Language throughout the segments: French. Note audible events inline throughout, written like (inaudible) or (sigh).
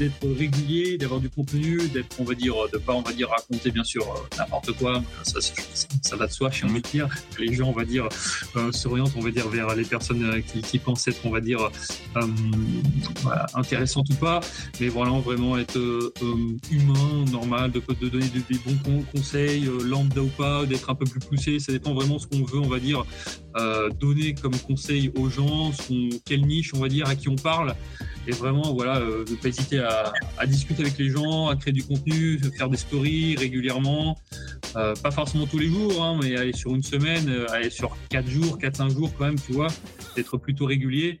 d'être régulier, d'avoir du contenu, d'être, on va dire, de pas, on va dire, raconter bien sûr euh, n'importe quoi. Ça, ça, va de soi, chez envie de dire. Les gens, on va dire, euh, s'orientent, on va dire, vers les personnes euh, qui, pensent être, on va dire, intéressantes ou pas. Mais voilà, vraiment être humain, normal, de, de donner des, bons conseils, lambda ou pas, d'être un peu plus poussé. Ça dépend vraiment de ce qu'on veut, on va dire, donner comme conseil aux gens, quelle niche, on va dire, à qui on parle et vraiment voilà euh, ne pas hésiter à, discuter avec les gens, à créer du contenu, faire des stories régulièrement, euh, pas forcément tous les jours, hein, mais aller sur une semaine, euh, aller sur 4 jours, 4-5 jours quand même, tu vois, d'être plutôt régulier.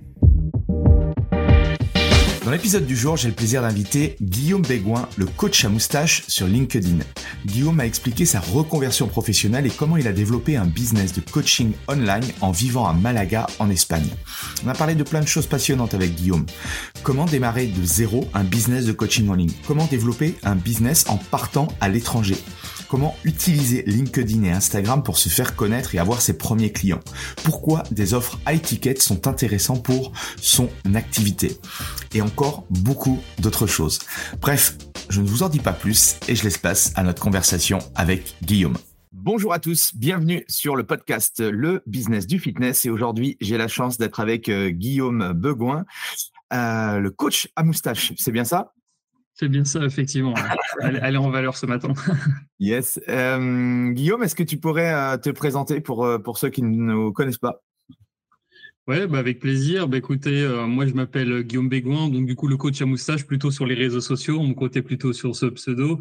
Dans l'épisode du jour, j'ai le plaisir d'inviter Guillaume Béguin, le coach à moustache sur LinkedIn. Guillaume a expliqué sa reconversion professionnelle et comment il a développé un business de coaching online en vivant à Malaga en Espagne. On a parlé de plein de choses passionnantes avec Guillaume. Comment démarrer de zéro un business de coaching en ligne? Comment développer un business en partant à l'étranger? Comment utiliser LinkedIn et Instagram pour se faire connaître et avoir ses premiers clients. Pourquoi des offres high ticket sont intéressants pour son activité. Et encore beaucoup d'autres choses. Bref, je ne vous en dis pas plus et je laisse place à notre conversation avec Guillaume. Bonjour à tous, bienvenue sur le podcast Le Business du Fitness. Et aujourd'hui j'ai la chance d'être avec euh, Guillaume Begoin, euh, le coach à moustache, c'est bien ça? C'est bien ça, effectivement. (laughs) Elle, est en valeur ce matin. yes. Euh, Guillaume, est-ce que tu pourrais euh, te présenter pour, euh, pour ceux qui ne nous connaissent pas? Ouais, bah avec plaisir. Bah écoutez, moi je m'appelle Guillaume Bégoin, donc du coup le coach à moustache plutôt sur les réseaux sociaux, mon côté plutôt sur ce pseudo.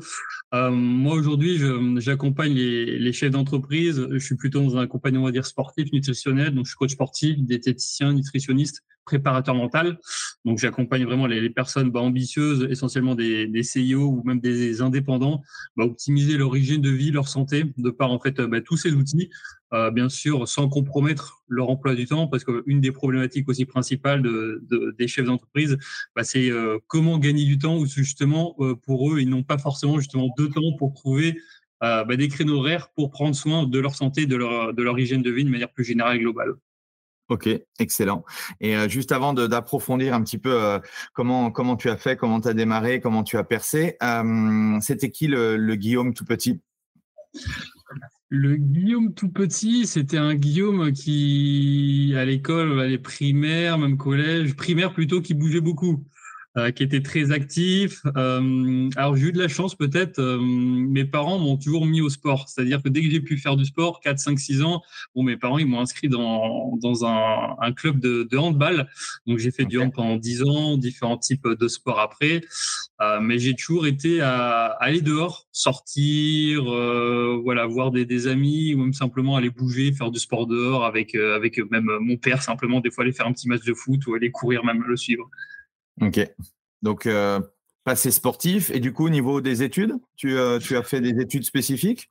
moi aujourd'hui, j'accompagne les, les, chefs d'entreprise. Je suis plutôt dans un accompagnement, on va dire sportif, nutritionnel. Donc je suis coach sportif, diététicien, nutritionniste préparateur mental. Donc, j'accompagne vraiment les, personnes bah, ambitieuses, essentiellement des, des, CIO ou même des indépendants, bah, optimiser leur hygiène de vie, leur santé, de par en fait bah, tous ces outils. Euh, bien sûr, sans compromettre leur emploi du temps, parce qu'une des problématiques aussi principales de, des chefs d'entreprise, bah, c'est euh, comment gagner du temps, ou justement, euh, pour eux, ils n'ont pas forcément justement de temps pour trouver bah, des créneaux horaires pour prendre soin de leur santé, de leur, de leur hygiène de vie de manière plus générale et globale. Ok, excellent. Et juste avant d'approfondir un petit peu comment comment tu as fait, comment tu as démarré, comment tu as percé, c'était qui le, Guillaume tout petit? Le Guillaume tout petit, c'était un Guillaume qui, à l'école, les primaires, même collège, primaire plutôt, qui bougeait beaucoup. Euh, qui était très actif. Euh, alors j'ai eu de la chance peut-être, euh, mes parents m'ont toujours mis au sport. C'est-à-dire que dès que j'ai pu faire du sport, 4, 5, 6 ans, bon, mes parents ils m'ont inscrit dans, dans un, un club de, de, handball. Donc j'ai fait du hand pendant 10 ans, différents types de sports après. mais j'ai toujours été à, aller dehors, sortir, voilà, voir des, des, amis ou même simplement aller bouger, faire du sport dehors avec, avec même mon père, simplement des fois aller faire un petit match de foot ou aller courir même le suivre. Ok. Donc, euh, passé sportif. Et du coup, au niveau des études, tu, euh, tu as fait des études spécifiques?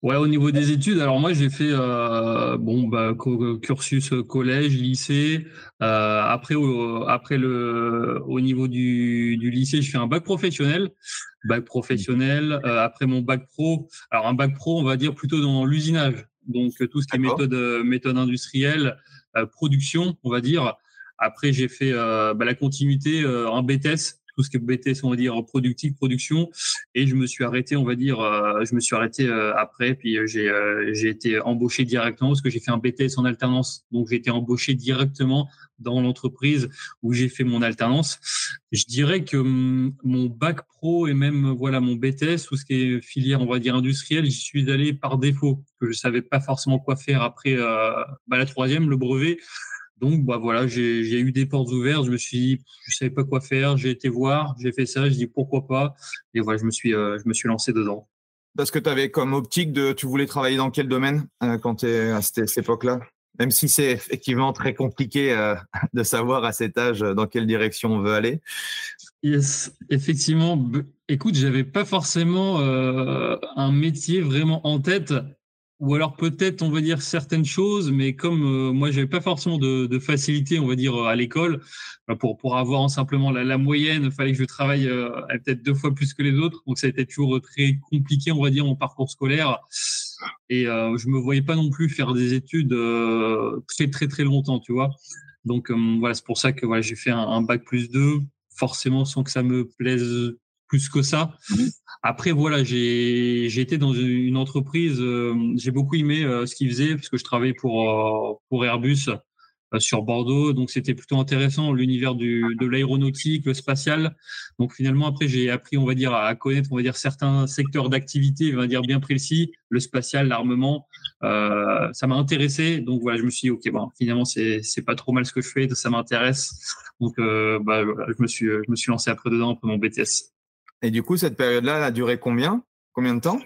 Ouais, au niveau des études, alors moi j'ai fait euh, bon bah cursus collège, lycée. Euh, après au, après le au niveau du, du lycée, je fais un bac professionnel, bac professionnel. Euh, après mon bac pro, alors un bac pro, on va dire plutôt dans l'usinage, donc tout ce qui est méthode méthode industrielle, production, on va dire. Après j'ai fait bah, la continuité en BTS tout ce qui est BTS, on va dire, productif, production. Et je me suis arrêté, on va dire, euh, je me suis arrêté euh, après. Puis euh, j'ai j'ai été embauché directement parce que j'ai fait un BTS en alternance. Donc j'ai été embauché directement dans l'entreprise où j'ai fait mon alternance. Je dirais que hum, mon bac pro et même voilà mon BTS, tout ce qui est filière, on va dire industrielle, j'y suis allé par défaut, que je savais pas forcément quoi faire après bah, la troisième, le brevet. Donc, bah voilà, j'ai eu des portes ouvertes. Je me suis dit, je savais pas quoi faire. J'ai été voir, j'ai fait ça. Je dis pourquoi pas? Et voilà, je me suis, euh, je me suis lancé dedans. Parce que tu avais comme optique de, tu voulais travailler dans quel domaine euh, quand tu es à cette, époque-là? Même si c'est effectivement très compliqué euh, (laughs) de savoir à cet âge dans quelle direction on veut aller. Yes, effectivement. Écoute, j'avais pas forcément un métier vraiment en tête ou alors peut-être on va dire certaines choses, mais comme euh, moi j'avais pas forcément de, de, facilité, on va dire à l'école, bah, pour pour avoir simplement la, la moyenne, fallait que je travaille euh, peut-être deux fois plus que les autres, donc ça a été toujours très compliqué, on va dire, mon parcours scolaire. Et euh, je me voyais pas non plus faire des études euh, très très très longtemps, tu vois. Donc voilà, c'est pour ça que voilà, j'ai fait un, un bac plus 2, forcément sans que ça me plaise plus que ça. Après, voilà, j'ai été dans une entreprise, euh, j'ai beaucoup aimé euh, ce qu'ils faisaient parce que je travaillais pour, euh, pour Airbus sur Bordeaux. Donc, c'était plutôt intéressant, l'univers de l'aéronautique, le spatial. Donc, finalement, après, j'ai appris, on va dire, à connaître, on va dire, certains secteurs d'activité, on va dire, bien précis, le spatial, l'armement. ça m'a intéressé. Donc, voilà, je me suis dit, OK, bon, finalement, c'est pas trop mal ce que je fais, ça m'intéresse. Donc, bah, je, me suis, je me suis lancé après dedans, après mon BTS. Et du coup, cette période-là a duré combien? Combien de temps?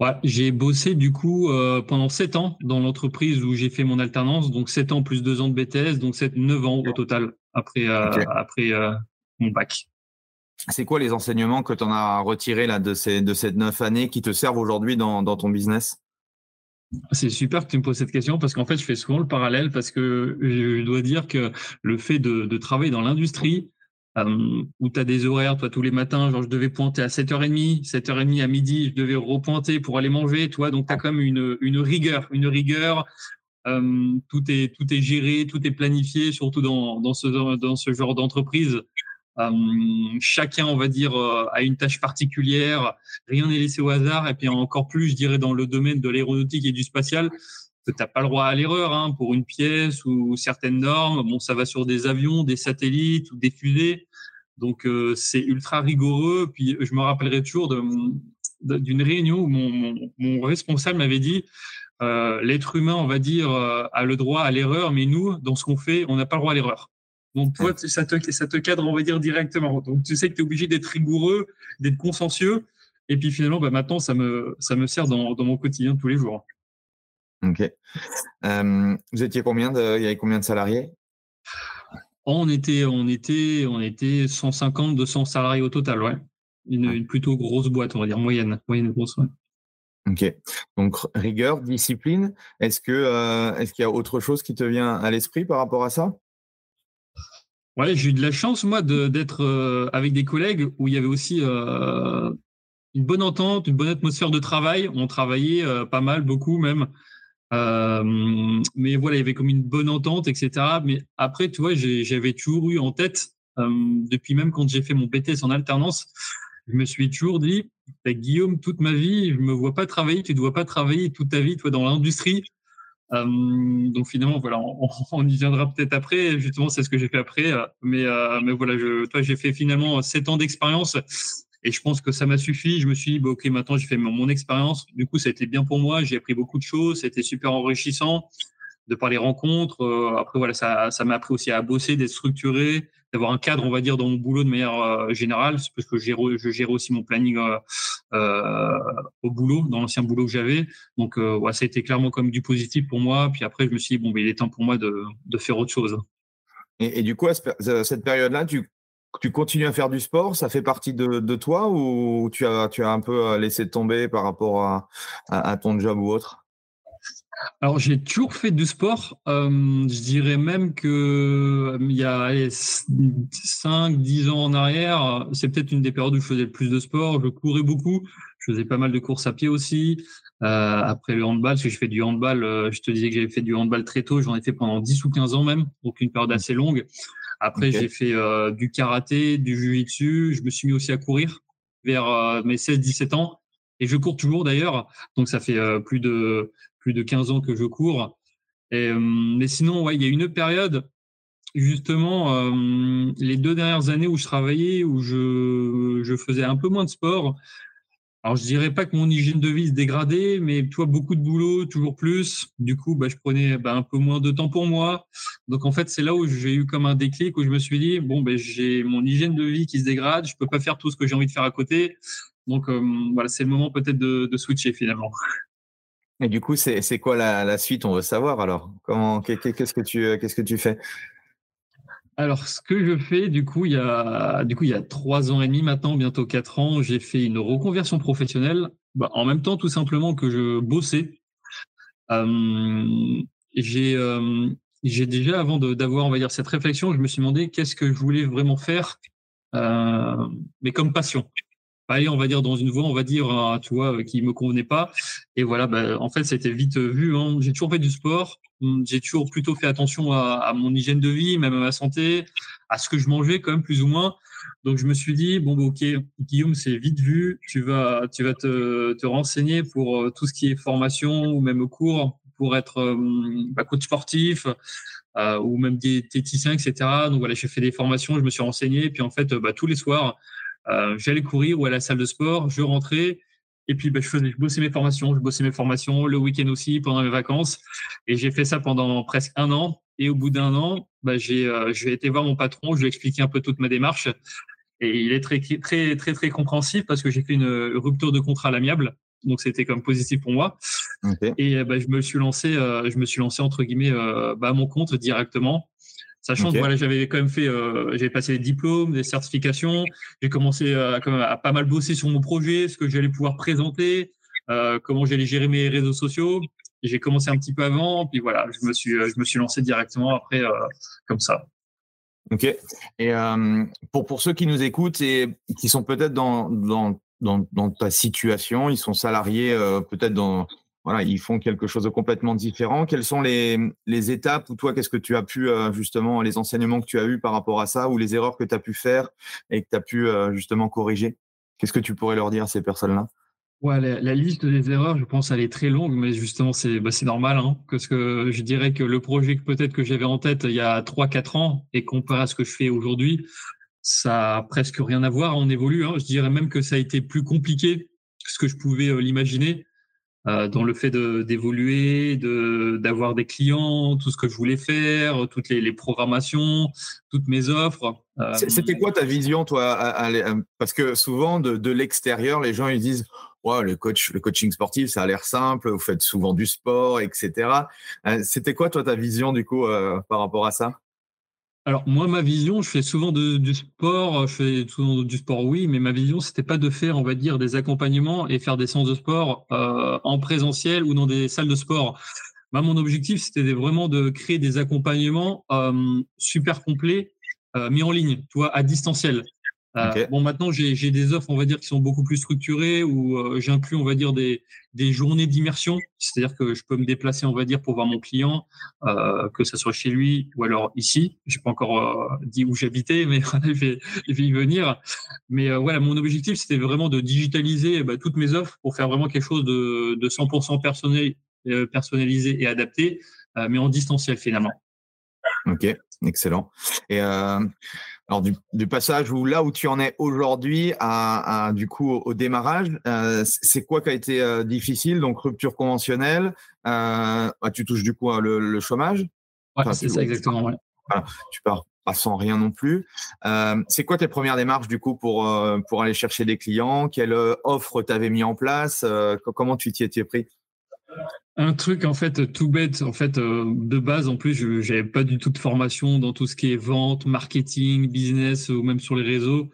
Ouais, J'ai bossé du coup euh, pendant sept ans dans l'entreprise où j'ai fait mon alternance, donc sept ans plus deux ans de BTS, donc sept, neuf ans au total après, euh, après euh, mon bac. C'est quoi les enseignements que tu en as retirés là, de, ces, de ces neuf années qui te servent aujourd'hui dans, dans ton business? C'est super que tu me poses cette question parce qu'en fait, je fais souvent le parallèle parce que je dois dire que le fait de, de travailler dans l'industrie, euh, où tu as des horaires, toi, tous les matins, genre je devais pointer à 7h30, 7h30 à midi, je devais repointer pour aller manger, toi, donc tu as comme une, une rigueur, une rigueur, euh, tout, est, tout est géré, tout est planifié, surtout dans, dans, ce, dans ce genre d'entreprise. Euh, chacun, on va dire, euh, a une tâche particulière, rien n'est laissé au hasard, et puis encore plus, je dirais, dans le domaine de l'aéronautique et du spatial, tu n'as pas le droit à l'erreur hein, pour une pièce ou certaines normes. Bon, ça va sur des avions, des satellites ou des fusées. Donc, euh, c'est ultra rigoureux. Puis, je me rappellerai toujours d'une réunion où mon, responsable m'avait dit euh, l'être humain, on va dire, euh, a le droit à l'erreur, mais nous, dans ce qu'on fait, on n'a pas le droit à l'erreur. Donc, toi, ça te, ça te cadre, on va dire, directement. Donc, tu sais que tu es obligé d'être rigoureux, d'être consciencieux. Et puis, finalement, bah, maintenant, ça me, ça me sert dans, dans mon quotidien tous les jours. Ok. vous étiez combien de, il y avait combien de salariés? On était, on était, on était 150, 200 salariés au total, ouais. Une, plutôt grosse boîte, on va dire moyenne, moyenne grosse. Ok. Donc rigueur, discipline. Est-ce que, euh, est-ce qu'il y a autre chose qui te vient à l'esprit par rapport à ça? Ouais, j'ai eu de la chance moi d'être avec des collègues où il y avait aussi euh, une bonne entente, une bonne atmosphère de travail. On travaillait pas mal, beaucoup même. Euh, mais voilà, il y avait comme une bonne entente, etc. Mais après, tu vois, j'avais toujours eu en tête, euh, depuis même quand j'ai fait mon BTS en alternance, je me suis toujours dit, bah, Guillaume, toute ma vie, je me vois pas travailler, tu ne dois pas travailler toute ta vie, toi, dans l'industrie. Euh, donc finalement, voilà, on, (laughs) y viendra peut-être après. Justement, c'est ce que j'ai fait après. Mais, mais voilà, je, toi, j'ai fait finalement sept ans d'expérience et je pense que ça m'a suffi. Je me suis dit, bah, OK, maintenant, j'ai fait mon, expérience. Du coup, ça a été bien pour moi. J'ai appris beaucoup de choses. C'était super enrichissant de par les rencontres. Euh, après, voilà, ça, ça m'a appris aussi à bosser, d'être structuré, d'avoir un cadre, on va dire, dans mon boulot de manière euh, générale, parce que je gère, je gère aussi mon planning euh, euh au boulot, dans l'ancien boulot que j'avais. Donc, ouais, ça a été clairement comme du positif pour moi. Puis après, je me suis dit, bon, ben, il est temps pour moi de, de faire autre chose. Et, et du coup, à cette période-là, tu tu continues à faire du sport Ça fait partie de, toi ou tu as, tu as un peu laissé tomber par rapport à, à ton job ou autre? Alors, j'ai toujours fait du sport. Euh, je dirais même que euh, il y a 5, 10 ans en arrière, c'est peut-être une des périodes où je faisais le plus de sport. Je courais beaucoup. Je faisais pas mal de courses à pied aussi. Euh, après le handball, parce que je fais du handball, je te disais que j'avais fait du handball très tôt. J'en ai fait pendant 10 ou 15 ans même, donc une période assez longue. Après, j'ai fait du karaté, du jiu-jitsu. Je me suis mis aussi à courir vers mes 16-17 ans. Et je cours toujours d'ailleurs. Donc ça fait plus de plus de 15 ans que je cours. Et, euh, mais sinon, ouais, il y a une période, justement, euh, les deux dernières années où je travaillais, où je, je faisais un peu moins de sport. Alors, je dirais pas que mon hygiène de vie se dégradait, mais tu vois, beaucoup de boulot, toujours plus. Du coup, bah, je prenais bah, un peu moins de temps pour moi. Donc, en fait, c'est là où j'ai eu comme un déclic, où je me suis dit, bon, ben, j'ai mon hygiène de vie qui se dégrade, je peux pas faire tout ce que j'ai envie de faire à côté. Donc, euh, voilà, c'est le moment peut-être de, switcher finalement. Et du coup, c'est quoi la, suite? On veut savoir alors. Qu'est-ce que tu qu'est-ce que tu fais? Alors, ce que je fais, du coup, il y a, du coup, il y a trois ans et demi maintenant, bientôt quatre ans, j'ai fait une reconversion professionnelle. Bah, en même temps, tout simplement que je bossais. j'ai, j'ai déjà, avant d'avoir, on va dire, cette réflexion, je me suis demandé qu'est-ce que je voulais vraiment faire, mais comme passion aller, on va dire, dans une voie, on va dire, euh, tu vois, euh, qui me convenait pas. Et voilà, bah, en fait, c'était vite euh, vu. Hein. J'ai toujours fait du sport. Hum, j'ai toujours plutôt fait attention à, mon hygiène de vie, même à ma santé, à ce que je mangeais quand même plus ou moins. Donc je me suis dit bon bah, ok Guillaume c'est vite vu tu vas tu vas te, te renseigner pour tout ce qui est formation ou même cours pour être bah, coach sportif ou même diététicien etc donc voilà j'ai fait des formations je me suis renseigné puis en fait bah, tous les soirs euh, j'allais courir ou à la salle de sport, je rentrais et puis bah, je, faisais, je bossais mes formations, je bossais mes formations le week-end aussi pendant mes vacances et j'ai fait ça pendant presque un an. Et au bout d'un an, bah, j'ai euh, été voir mon patron, je lui ai expliqué un peu toute ma démarche et il est très très très très compréhensif parce que j'ai fait une rupture de contrat à l'amiable donc c'était comme positif pour moi. Et bah, je me suis lancé, euh, je me suis lancé entre guillemets bah, à mon compte directement. Sachant que voilà, j'avais quand même fait, euh, j'ai passé des diplômes, des certifications. J'ai commencé à, à, pas mal bosser sur mon projet, ce que j'allais pouvoir présenter, euh, comment j'allais gérer mes réseaux sociaux. J'ai commencé un petit peu avant, puis voilà, je me suis, je me suis lancé directement après euh, comme ça. Ok. Et euh, pour, pour ceux qui nous écoutent et qui sont peut-être dans, dans, dans, dans, ta situation, ils sont salariés euh, peut-être dans voilà, ils font quelque chose de complètement différent. Quelles sont les, étapes ou toi, qu'est-ce que tu as pu euh, justement, les enseignements que tu as eus par rapport à ça ou les erreurs que tu as pu faire et que tu as pu euh, justement corriger? Qu'est-ce que tu pourrais leur dire à ces personnes-là? Ouais, la, liste des erreurs, je pense, elle est très longue, mais justement, c'est bah, normal. Hein, parce que je dirais que le projet que peut-être que j'avais en tête il y a 3-4 ans et comparé à ce que je fais aujourd'hui, ça a presque rien à voir. On évolue. Hein. Je dirais même que ça a été plus compliqué que ce que je pouvais euh, l'imaginer. Euh, dans le fait d'évoluer, de d'avoir des clients, tout ce que je voulais faire, toutes les, les programmations, toutes mes offres. Euh, c'était quoi ta vision, toi Parce que souvent, de, de l'extérieur, les gens ils disent ouais, le coach, le coaching sportif, ça a l'air simple. Vous faites souvent du sport, etc. Euh, c'était quoi, toi, ta vision du coup par rapport à ça? Alors moi, ma vision, je fais souvent du sport, je fais souvent du sport, oui, mais ma vision, c'était pas de faire, on va dire, des accompagnements et faire des séances de sport euh, en présentiel ou dans des salles de sport. Bah, mon objectif, c'était vraiment de créer des accompagnements euh, super complets, euh, mis en ligne, tu vois, à distanciel. Euh, bon, maintenant, j'ai des offres, on va dire, qui sont beaucoup plus structurées, où euh, j'inclus, on va dire, des, des journées d'immersion. C'est-à-dire que je peux me déplacer, on va dire, pour voir mon client, euh, que ce soit chez lui ou alors ici. J'ai pas encore euh, dit où j'habitais, mais (laughs) je vais, je vais y venir. Mais euh, voilà, mon objectif, c'était vraiment de digitaliser bah, toutes mes offres pour faire vraiment quelque chose de, de 100% personnel, personnalisé et adapté, mais en distanciel finalement. Ok, excellent. Et alors du, passage où là où tu en es aujourd'hui à, du coup au, démarrage, euh, c'est quoi qui a été euh, difficile? Donc rupture conventionnelle, euh, bah, tu touches du coup hein, le, chômage? Ouais, c'est ça exactement. Ouais. tu pars pas sans rien non plus. c'est quoi tes premières démarches du coup pour pour aller chercher des clients? Quelle offre t'avais mis en place? Comment tu t'y étais pris? Un truc en fait tout bête. En fait, de base, en plus, je n'avais pas du tout de formation dans tout ce qui est vente, marketing, business ou même sur les réseaux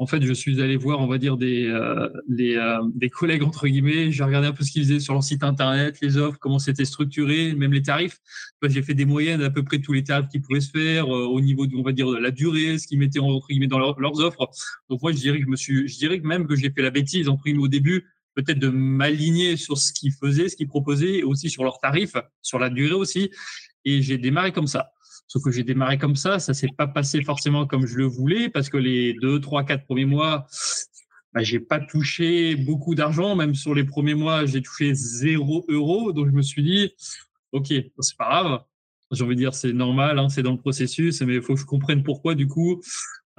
en fait, je suis allé voir, on va dire, des, euh, euh, des collègues, entre guillemets. J'ai regardé un peu ce qu'ils faisaient sur leur site Internet, les offres, comment c'était structuré, même les tarifs. J'ai fait des moyennes à peu près tous les tarifs qui pouvaient se faire euh, au niveau, de, on va dire, de la durée, ce qu'ils mettaient, entre guillemets, dans leurs offres. Donc, moi, je dirais que je me suis, je dirais que même que j'ai fait la bêtise, entre guillemets, au début, peut-être de m'aligner sur ce qu'ils faisaient, ce qu'ils proposaient, et aussi sur leurs tarifs, sur la durée aussi. Et j'ai démarré comme ça. Sauf que j'ai démarré comme ça, ça s'est pas passé forcément comme je le voulais parce que les deux, trois, quatre premiers mois, bah, j'ai pas touché beaucoup d'argent. Même sur les premiers mois, j'ai touché zéro euro. Donc je me suis dit, ok, c'est pas grave. J'ai envie de dire, c'est normal, hein, c'est dans le processus, mais il faut que je comprenne pourquoi du coup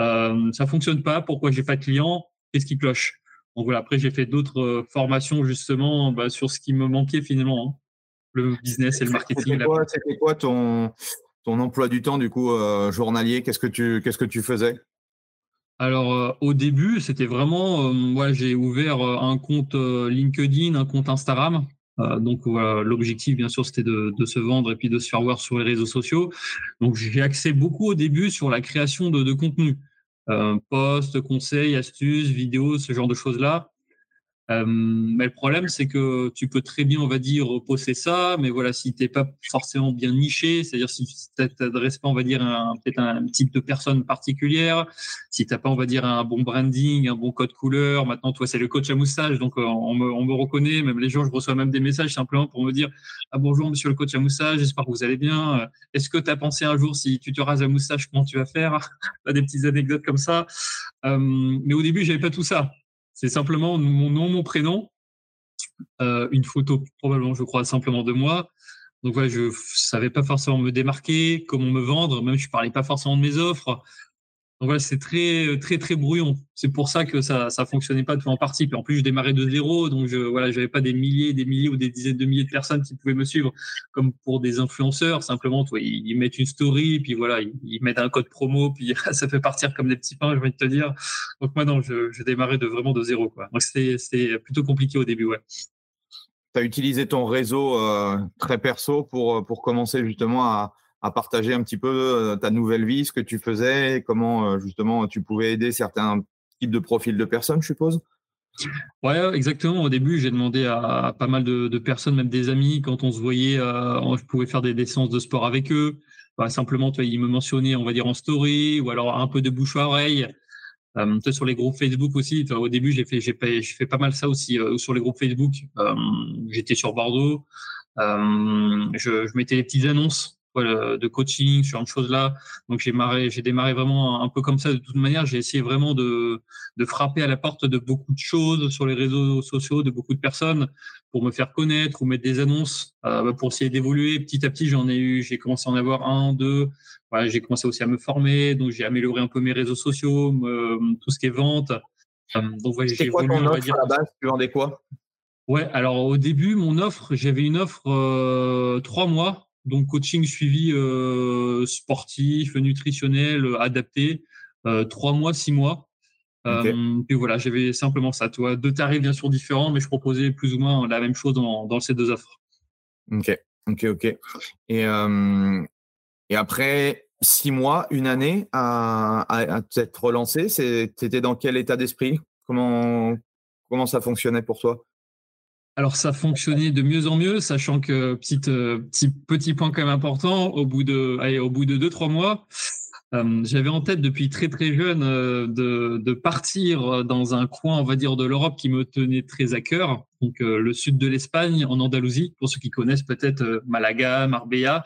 euh, ça fonctionne pas, pourquoi j'ai pas de clients, qu'est-ce qui cloche? Donc voilà. Après, j'ai fait d'autres euh, formations justement bah, sur ce qui me manquait finalement. Hein. le business et le marketing. C'était quoi, ton, ton emploi du temps, du coup, euh, journalier, qu'est-ce que tu, qu'est-ce que tu faisais? Alors euh, au début, c'était vraiment, moi j'ai ouvert un compte LinkedIn, un compte Instagram. donc l'objectif bien sûr c'était de, se vendre et puis de se faire voir sur les réseaux sociaux. Donc j'ai axé beaucoup au début sur la création de, de contenu, posts, conseils, astuces, vidéos, ce genre de choses là. Euh, mais le problème, c'est que tu peux très bien, on va dire, poser ça, mais voilà, si tu n'es pas forcément bien niché, c'est-à-dire si t'adresses pas, on va dire, peut-être un type de personne particulière, si tu n'as pas, on va dire, un bon branding, un bon code couleur, maintenant, toi, c'est le coach à moustache, donc euh, on me, on me, reconnaît, même les gens, je reçois même des messages simplement pour me dire Ah bonjour, monsieur le coach à moustache, j'espère que vous allez bien. Est-ce que tu as pensé un jour, si tu te rases à moustache, comment tu vas faire? (laughs) Des petites anecdotes comme ça. Euh, mais au début, j'avais pas tout ça. C'est simplement mon nom, mon prénom, euh, une photo probablement, je crois, simplement de moi. Donc voilà, je savais pas forcément me démarquer, comment me vendre, même je parlais pas forcément de mes offres. Donc voilà, c'est très, très, très brouillon. C'est pour ça que ça, ça fonctionnait pas tout en partie. Puis en plus, je démarrais de zéro, donc je, voilà, j'avais pas des milliers, des milliers ou des dizaines de milliers de personnes qui pouvaient me suivre, comme pour des influenceurs. Simplement, toi, ils, mettent une story, puis voilà, ils, mettent un code promo, puis (laughs) ça fait partir comme des petits pains, je vais te dire. Donc moi, non, je, je démarrais de vraiment de zéro. Donc c'était plutôt compliqué au début, ouais. Tu as utilisé ton réseau euh, très perso pour, pour commencer justement à, à partager un petit peu euh, ta nouvelle vie, ce que tu faisais, comment euh, justement tu pouvais aider certains types de profils de personnes, je suppose? Ouais, exactement. Au début, j'ai demandé à, pas mal de, personnes, même des amis, quand on se voyait, euh, je pouvais faire des, séances de sport avec eux. Bah, simplement, tu ils me mentionnaient, on va dire en story, ou alors un peu de bouche à oreille. Euh, sur les groupes Facebook aussi. au début, j'ai fait, j'ai fait, fait, pas mal ça aussi sur les groupes Facebook. J'étais sur Bordeaux. je, je mettais les petites annonces de coaching, sur une chose là. Donc j'ai démarré, j'ai démarré vraiment un peu comme ça. De toute manière, j'ai essayé vraiment de, de frapper à la porte de beaucoup de choses sur les réseaux sociaux, de beaucoup de personnes pour me faire connaître ou mettre des annonces euh, bah, pour essayer d'évoluer. Petit à petit, j'en ai eu, j'ai commencé à en avoir un, deux. Voilà, j'ai commencé aussi à me former, donc j'ai amélioré un peu mes réseaux sociaux, tout ce qui est vente. Euh, donc ouais, j'ai quoi ton offre à la base? Tu vendais quoi? Ouais, alors au début, mon offre, j'avais une offre euh, trois mois donc coaching suivi euh, sportif, nutritionnel, adapté, euh, trois mois, six mois. Euh, et voilà, j'avais simplement ça. Toi, deux tarifs bien sûr différents, mais je proposais plus ou moins la même chose dans, ces deux offres. Ok, ok, ok. Et, et après six mois, une année à, à, t'être relancé, étais dans quel état d'esprit? Comment, comment ça fonctionnait pour toi? Alors ça fonctionnait de mieux en mieux, sachant que euh, petit, petit point quand même important, au bout de, allez, au bout de deux trois mois, euh, j'avais en tête depuis très très jeune euh, de, de, partir dans un coin, on va dire, de l'Europe qui me tenait très à cœur, donc le sud de l'Espagne, en Andalousie, pour ceux qui connaissent peut-être Malaga, Marbella.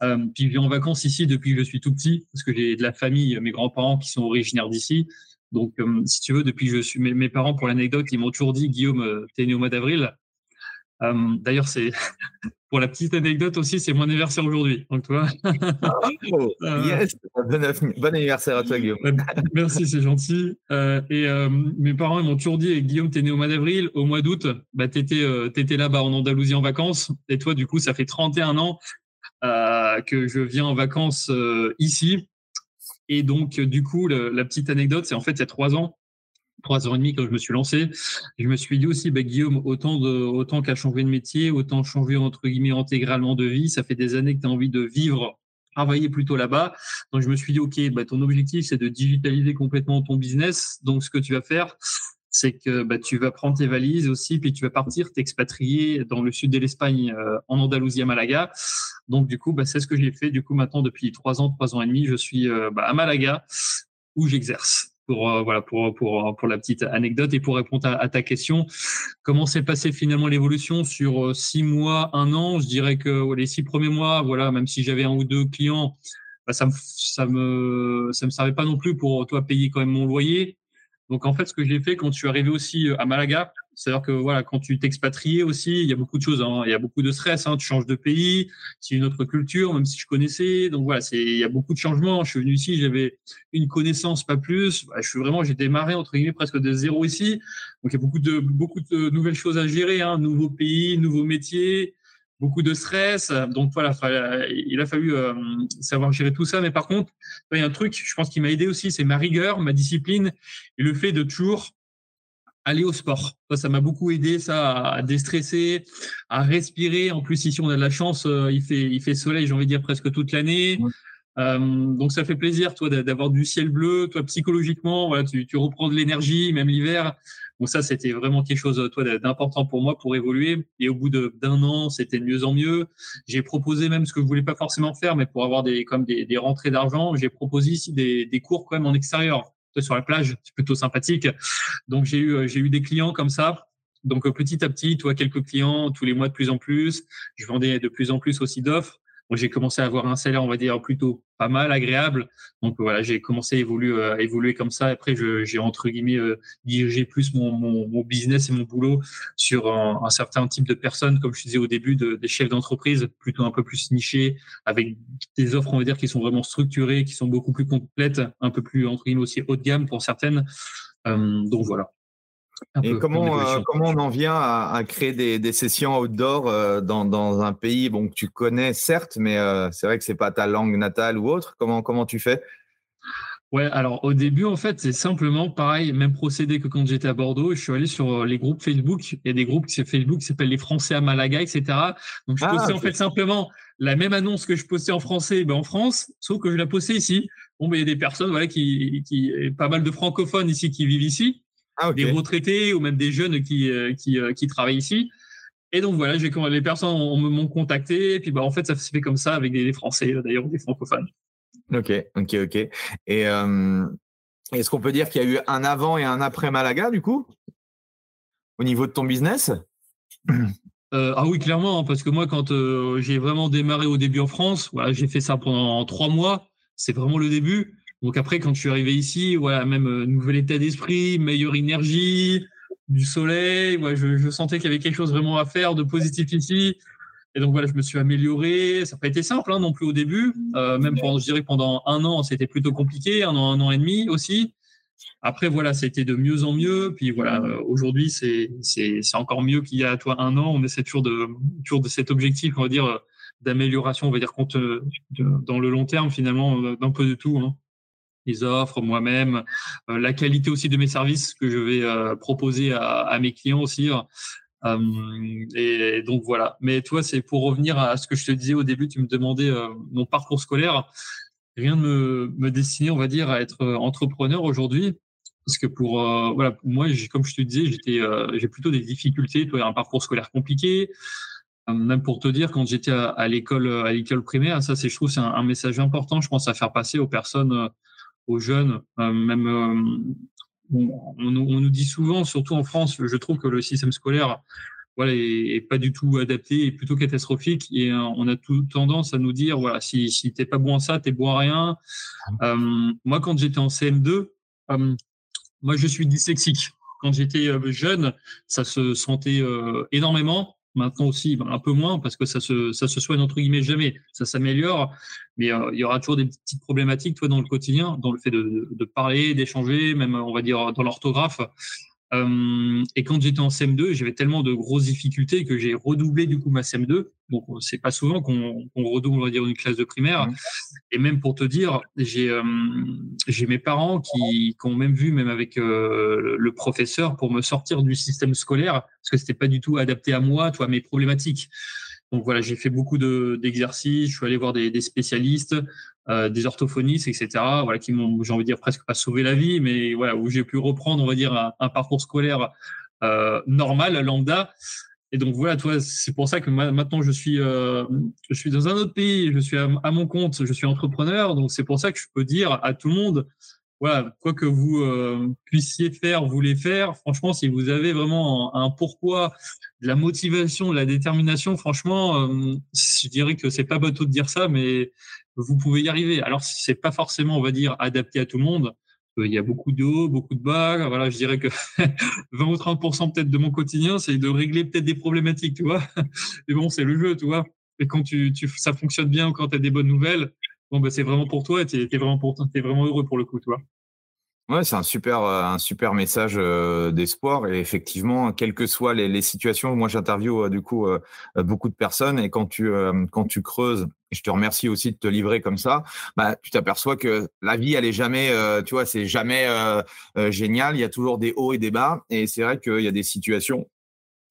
puis je vis en vacances ici depuis que je suis tout petit, parce que j'ai de la famille, mes grands-parents qui sont originaires d'ici. Donc, euh, si tu veux, depuis que je suis, mes, parents, pour l'anecdote, ils m'ont toujours dit, Guillaume, euh, t'es né au mois d'avril. Euh, d'ailleurs, c'est (laughs) pour la petite anecdote aussi, c'est mon anniversaire aujourd'hui. Donc, toi. (laughs) Oh, (laughs) yes, bon, anniversaire à toi, Guillaume. Merci, c'est gentil. et mes parents ils m'ont toujours dit, Guillaume, t'es né au mois d'avril, au mois d'août, bah, t'étais étais là-bas en Andalousie en vacances. Et toi, du coup, ça fait 31 ans que je viens en vacances ici. Et donc, du coup, la petite anecdote, c'est en fait, il y a trois ans, trois ans et demi quand je me suis lancé. Je me suis dit aussi, bah, Guillaume, autant, autant qu'à changer de métier, autant changer entre guillemets intégralement de vie. Ça fait des années que tu as envie de vivre, travailler plutôt là-bas. Donc je me suis dit, OK, bah, ton objectif, c'est de digitaliser complètement ton business. Donc ce que tu vas faire, c'est que bah, tu vas prendre tes valises aussi, puis tu vas partir t'expatrier dans le sud de l'Espagne, euh, en Andalousie, à Malaga. Donc du coup, bah, c'est ce que j'ai fait. Du coup, maintenant, depuis trois ans, trois ans et demi, je suis euh, bah, à Malaga où j'exerce. Pour euh, voilà pour pour pour la petite anecdote et pour répondre à, ta question, comment s'est passé finalement l'évolution sur six mois, un an? Je dirais que les six premiers mois, voilà, même si j'avais un ou deux clients, bah, ça me ça me ça me servait pas non plus pour toi payer quand même mon loyer donc en fait, ce que j'ai fait quand je suis arrivé aussi euh, à Malaga, c'est-à-dire que voilà, quand tu t'expatriais aussi, il y a beaucoup de choses, hein. il y a beaucoup de stress. Hein. Tu changes de pays, c'est une autre culture, même si je connaissais. Donc voilà, c'est il y a beaucoup de changements. Je suis venu ici, j'avais une connaissance, pas plus. Bah, je suis vraiment, j'ai démarré entre guillemets presque de zéro ici. Donc il y a beaucoup de beaucoup de nouvelles choses à gérer, hein. nouveau pays, nouveaux métiers beaucoup de stress. Donc voilà, il a fallu euh, savoir gérer tout ça. Mais par contre, il y a un truc, je pense, qui m'a aidé aussi, c'est ma rigueur, ma discipline et le fait de toujours aller au sport. Ça m'a beaucoup aidé, ça, à déstresser, à respirer. En plus, ici, on a de la chance, euh, il fait, il fait soleil, j'ai envie de dire presque toute l'année. Euh, donc ça fait plaisir, toi, d'avoir du ciel bleu. Toi, psychologiquement, voilà, tu, tu reprends de l'énergie, même l'hiver. Donc ça, c'était vraiment quelque chose toi d'important pour moi pour évoluer. Et au bout d'un an, c'était de mieux en mieux. J'ai proposé même ce que je voulais pas forcément faire, mais pour avoir des comme des, des rentrées d'argent, j'ai proposé ici des, des cours quand même en extérieur, sur la plage. C'est plutôt sympathique. Donc j'ai eu j'ai eu des clients comme ça. Donc petit à petit, toi quelques clients tous les mois de plus en plus. Je vendais de plus en plus aussi d'offres j'ai commencé à avoir un salaire, on va dire, plutôt pas mal, agréable. Donc voilà, j'ai commencé à évoluer, euh, évoluer comme ça. Après, j'ai entre guillemets euh, dirigé plus mon, mon, business et mon boulot sur un, certain type de personnes, comme je disais au début, de, des chefs d'entreprise, plutôt un peu plus nichés, avec des offres, on va dire, qui sont vraiment structurées, qui sont beaucoup plus complètes, un peu plus entre guillemets aussi haut de gamme pour certaines. Euh, donc voilà. Et comment, euh, comment on en vient à, créer des, des, sessions outdoor euh, dans, dans, un pays bon, que tu connais, certes, mais euh, c'est vrai que c'est pas ta langue natale ou autre. Comment, comment tu fais? Ouais, alors au début, en fait, c'est simplement pareil, même procédé que quand j'étais à Bordeaux. Je suis allé sur les groupes Facebook. Il y a des groupes Facebook qui s'appellent les Français à Malaga, etc. Donc je ah, postais en fait simplement la même annonce que je postais en français ben, en France, sauf que je la postais ici. Bon, ben, il y a des personnes voilà, qui, qui, pas mal de francophones ici qui vivent ici ah, des retraités ou même des jeunes qui, euh, qui, euh, qui travaillent ici. Et donc voilà, j'ai les personnes m'ont contacté, et puis bah en fait ça se fait comme ça avec des, Français d'ailleurs des francophones. Ok, ok, ok. Et euh, est-ce qu'on peut dire qu'il y a eu un avant et un après Malaga du coup? Au niveau de ton business? Ah oui, clairement, hein, parce que moi quand j'ai vraiment démarré au début en France, voilà, j'ai fait ça pendant trois mois. C'est vraiment le début. Donc après, quand je suis arrivé ici, voilà, même euh, nouvel état d'esprit, meilleure énergie, du soleil. Ouais, je, sentais qu'il y avait quelque chose vraiment à faire de positif ici. Et donc voilà, je me suis amélioré. Ça n'a pas été simple hein, non plus au début. Euh, même pendant, je dirais pendant un an, c'était plutôt compliqué, un an, un an et demi aussi. Après voilà, ça a été de mieux en mieux. Puis voilà, euh, aujourd'hui c'est encore mieux qu'il y a toi un an. On essaie toujours de de cet objectif, on va dire d'amélioration, on va dire dans le long terme finalement d'un peu de tout. Hein les offres moi-même, euh, la qualité aussi de mes services que je vais euh, proposer à, mes clients aussi. Euh, et donc voilà. Mais toi, c'est pour revenir à ce que je te disais au début, tu me demandais mon parcours scolaire. Rien ne me, me destiner, on va dire, à être entrepreneur aujourd'hui. Parce que pour voilà, moi, comme je te disais, j'étais, j'ai plutôt des difficultés. Toi, un parcours scolaire compliqué. Même pour te dire, quand j'étais à, l'école, à l'école primaire, ça, c'est, je trouve, c'est un, message important. Je pense à faire passer aux personnes aux jeunes. Euh, même, euh, on, nous dit souvent, surtout en France, je trouve que le système scolaire voilà, est, pas du tout adapté, est plutôt catastrophique. Et euh, on a tout tendance à nous dire, voilà, si, si t'es pas bon à ça, t'es bon à rien. Moi, quand j'étais en CM2, euh, moi, je suis dyslexique. Quand j'étais jeune, ça se sentait énormément. Maintenant aussi, ben, un peu moins parce que ça se, ça se soigne entre guillemets jamais. Ça s'améliore, mais euh, il y aura toujours des petites problématiques toi dans le quotidien, dans le fait de, de parler, d'échanger, même on va dire dans l'orthographe. Euh, et quand j'étais en CM2, j'avais tellement de grosses difficultés que j'ai redoublé du coup ma CM2. Donc c'est pas souvent qu'on redouble, on va dire, une classe de primaire. Mmh. Et même pour te dire, j'ai euh, j'ai mes parents qui, qui, ont même vu, même avec euh, le professeur, pour me sortir du système scolaire parce que c'était pas du tout adapté à moi, toi, mes problématiques. Donc voilà, j'ai fait beaucoup d'exercices, je suis allé voir des, des spécialistes, euh, des orthophonistes, etc. Voilà, qui m'ont, j'ai envie de dire, presque pas sauvé la vie, mais voilà, où j'ai pu reprendre, on va dire, un, parcours scolaire euh, normal, lambda. Et donc voilà, c'est pour ça que maintenant je suis, euh, je suis dans un autre pays, je suis à, à, mon compte, je suis entrepreneur. Donc c'est pour ça que je peux dire à tout le monde, voilà, quoi que vous euh, puissiez faire, voulez faire, franchement, si vous avez vraiment un, pourquoi, de la motivation, de la détermination, franchement, euh, je dirais que c'est pas bateau de dire ça, mais vous pouvez y arriver. Alors, c'est pas forcément, on va dire, adapté à tout le monde. Euh, il y a beaucoup de hauts, beaucoup de bas. Voilà, je dirais que 20 ou 30% peut-être de mon quotidien, c'est de régler peut-être des problématiques, tu vois. (laughs) Mais bon, c'est le jeu, tu vois. Et quand tu, tu ça fonctionne bien, quand tu as des bonnes nouvelles, bah, c'est vraiment pour toi, tu es, vraiment, es vraiment heureux pour le coup, tu. Ouais, c'est un super, euh, un super message euh, d'espoir. Et effectivement, quelles que soient les, situations, moi j'interviewe euh, du coup beaucoup de personnes et quand tu, quand tu creuses, je te remercie aussi de te livrer comme ça, bah, tu t'aperçois que la vie, elle est jamais, tu vois, c'est jamais génial. Il y a toujours des hauts et des bas. Et c'est vrai qu'il y a des situations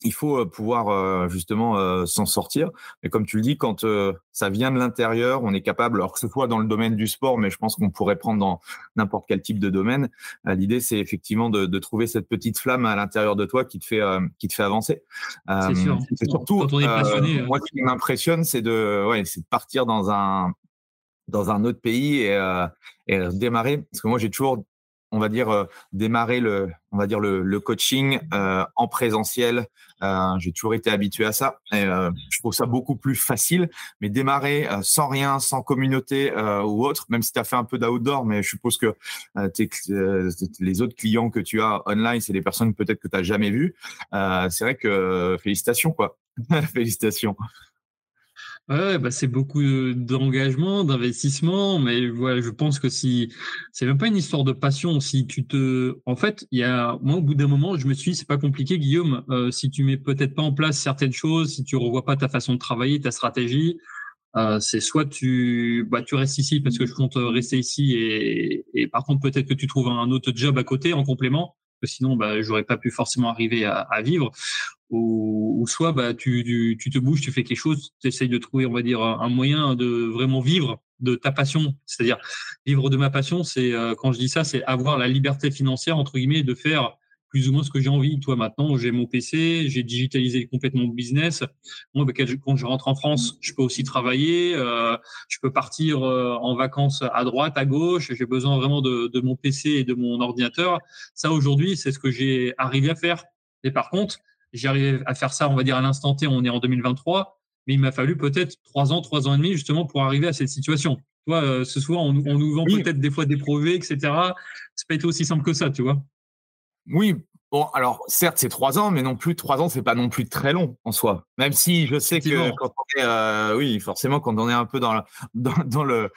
il faut pouvoir justement s'en sortir. Et comme tu le dis, quand ça vient de l'intérieur, on est capable, alors que ce soit dans le domaine du sport, mais je pense qu'on pourrait prendre dans n'importe quel type de domaine. L'idée, c'est effectivement de, trouver cette petite flamme à l'intérieur de toi qui te fait qui te fait avancer. C'est sûr. C'est surtout quand on est passionné, moi, ce qui m'impressionne, c'est de ouais, c'est de partir dans un dans un autre pays et, et démarrer. Parce que moi, j'ai toujours on va dire euh, démarrer le on va dire le, coaching euh, en présentiel. Euh, j'ai toujours été habitué à ça et, je trouve ça beaucoup plus facile. Mais démarrer sans rien sans communauté ou autre même si tu as fait un peu d'outdoor mais je suppose que les autres clients que tu as online c'est des personnes peut-être que tu n'as jamais vues. C'est vrai que félicitations quoi. (laughs) Félicitations Ouais, bah c'est beaucoup d'engagement, d'investissement, mais voilà, je pense que si c'est même pas une histoire de passion, si tu te, en fait, il y a, moi au bout d'un moment, je me suis, dit, c'est pas compliqué, Guillaume, euh, si tu mets peut-être pas en place certaines choses, si tu revois pas ta façon de travailler, ta stratégie, euh, c'est soit tu, bah, tu restes ici parce que je compte rester ici et, et par contre peut-être que tu trouves un autre job à côté en complément, que sinon bah, j'aurais pas pu forcément arriver à, à vivre ou, soit bah, tu, tu, te bouges, tu fais quelque chose, tu essayes de trouver, on va dire, un moyen de vraiment vivre de ta passion. C'est-à-dire, vivre de ma passion, c'est, euh, quand je dis ça, c'est avoir la liberté financière, entre guillemets, de faire plus ou moins ce que j'ai envie. Toi, maintenant, j'ai mon PC, j'ai digitalisé complètement mon business. Moi, bah, quand je rentre en France, je peux aussi travailler. Euh, je peux partir euh, en vacances à droite, à gauche. J'ai besoin vraiment de, de, mon PC et de mon ordinateur. Ça, aujourd'hui, c'est ce que j'ai arrivé à faire. Et par contre, J'arrive à faire ça, on va dire, à l'instant T, on est en 2023, mais il m'a fallu peut-être trois ans, trois ans et demi, justement, pour arriver à cette situation. Toi, euh, ce soir, on, nous vend peut-être des fois des brevets, etc. C'est pas été aussi simple que ça, tu vois. Oui, Bon, alors certes, c'est trois ans, mais non plus trois ans, c'est pas non plus très long en soi. Même si je sais que quand on est, euh, oui, forcément, quand on est un peu dans, (laughs) dans, dans, le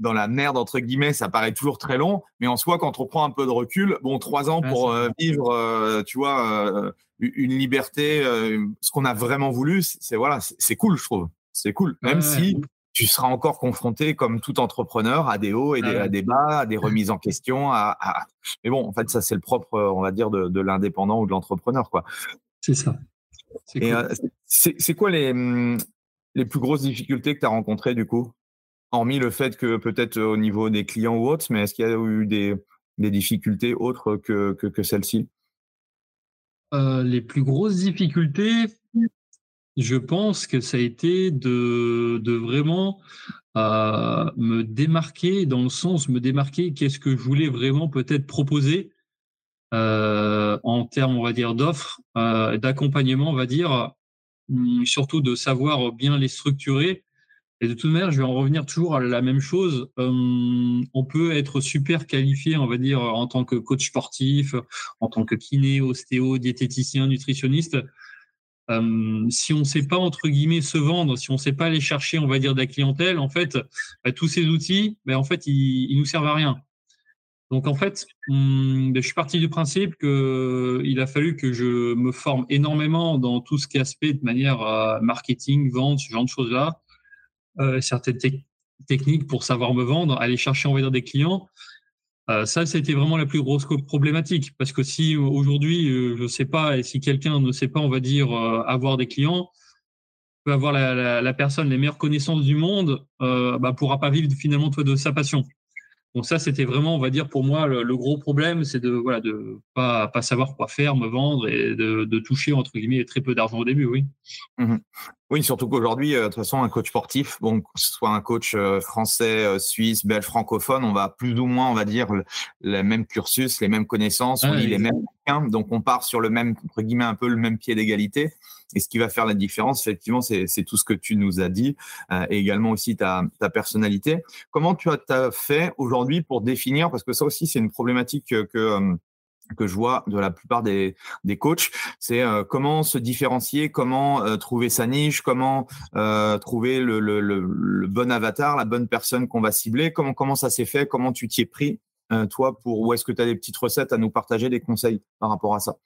dans la merde entre guillemets, ça paraît toujours très long. Mais en soi, quand on prend un peu de recul, bon, trois ans pour euh, vivre, euh, tu vois, une liberté, ce qu'on a vraiment voulu, c'est voilà, c'est cool, je trouve. C'est cool, même si tu seras encore confronté, comme tout entrepreneur, à des hauts et des, à des bas, à des remises en question. À, Mais bon, en fait, ça, c'est le propre, on va dire, de, l'indépendant ou de l'entrepreneur. quoi. C'est ça. C'est quoi les, mmh, les plus grosses difficultés que tu as rencontrées, du coup? Hormis le fait que peut-être au niveau des clients ou autres, mais est-ce qu'il y a eu des, des difficultés autres que, que, que celles-ci? Euh, Les plus grosses difficultés, je pense que ça a été de, vraiment euh, me démarquer, dans le sens me démarquer, qu'est-ce que je voulais vraiment peut-être proposer euh, en termes, on va dire, d'offres, euh, d'accompagnement, on va dire, hum, surtout de savoir bien les structurer. Et de toute manière, je vais en revenir toujours à la même chose. Hum, on peut être super qualifié, on va dire, en tant que coach sportif, en tant que kiné, ostéo, diététicien, nutritionniste. Euh, si on ne sait pas entre guillemets se vendre, si on ne sait pas aller chercher, on va dire de la clientèle, en fait, bah, tous ces outils, bah, en fait, ils, ils nous servent à rien. Donc en fait, hum, je suis parti du principe qu'il a fallu que je me forme énormément dans tout ce qui est aspect de manière marketing, vente, ce genre de choses-là, euh, certaines techniques pour savoir me vendre, aller chercher, on va dire, des clients. Euh, ça, c'était vraiment la plus grosse problématique. Parce que si aujourd'hui, euh, je ne sais pas, et si quelqu'un ne sait pas, on va dire, euh, avoir des clients, peut avoir la, personne les meilleures connaissances du monde, euh, bah, pourra pas vivre finalement de sa passion. Donc ça, c'était vraiment, on va dire, pour moi, le, gros problème, c'est de voilà, de pas, savoir quoi faire, me vendre et de, de toucher entre guillemets très peu d'argent au début, oui. Mmh oui, surtout qu'aujourd'hui, euh, de toute façon, un coach sportif, bon, que ce soit un coach euh, français, euh, suisse, belge, francophone, on va plus ou moins, on va dire, le, même cursus, les mêmes connaissances, on lit les mêmes donc on part sur le même, entre guillemets, un peu le même pied d'égalité. Et ce qui va faire la différence, effectivement, c'est tout ce que tu nous as dit, et également aussi ta, ta personnalité. Comment tu as, fait aujourd'hui pour définir, parce que ça aussi, c'est une problématique que que je vois de la plupart des, des coachs, c'est euh, comment se différencier, comment euh, trouver sa niche, comment euh, trouver le, le, le, bon avatar, la bonne personne qu'on va cibler, comment, comment ça s'est fait, comment tu t'y es pris, toi, pour où est-ce que tu as des petites recettes à nous partager, des conseils par rapport à ça?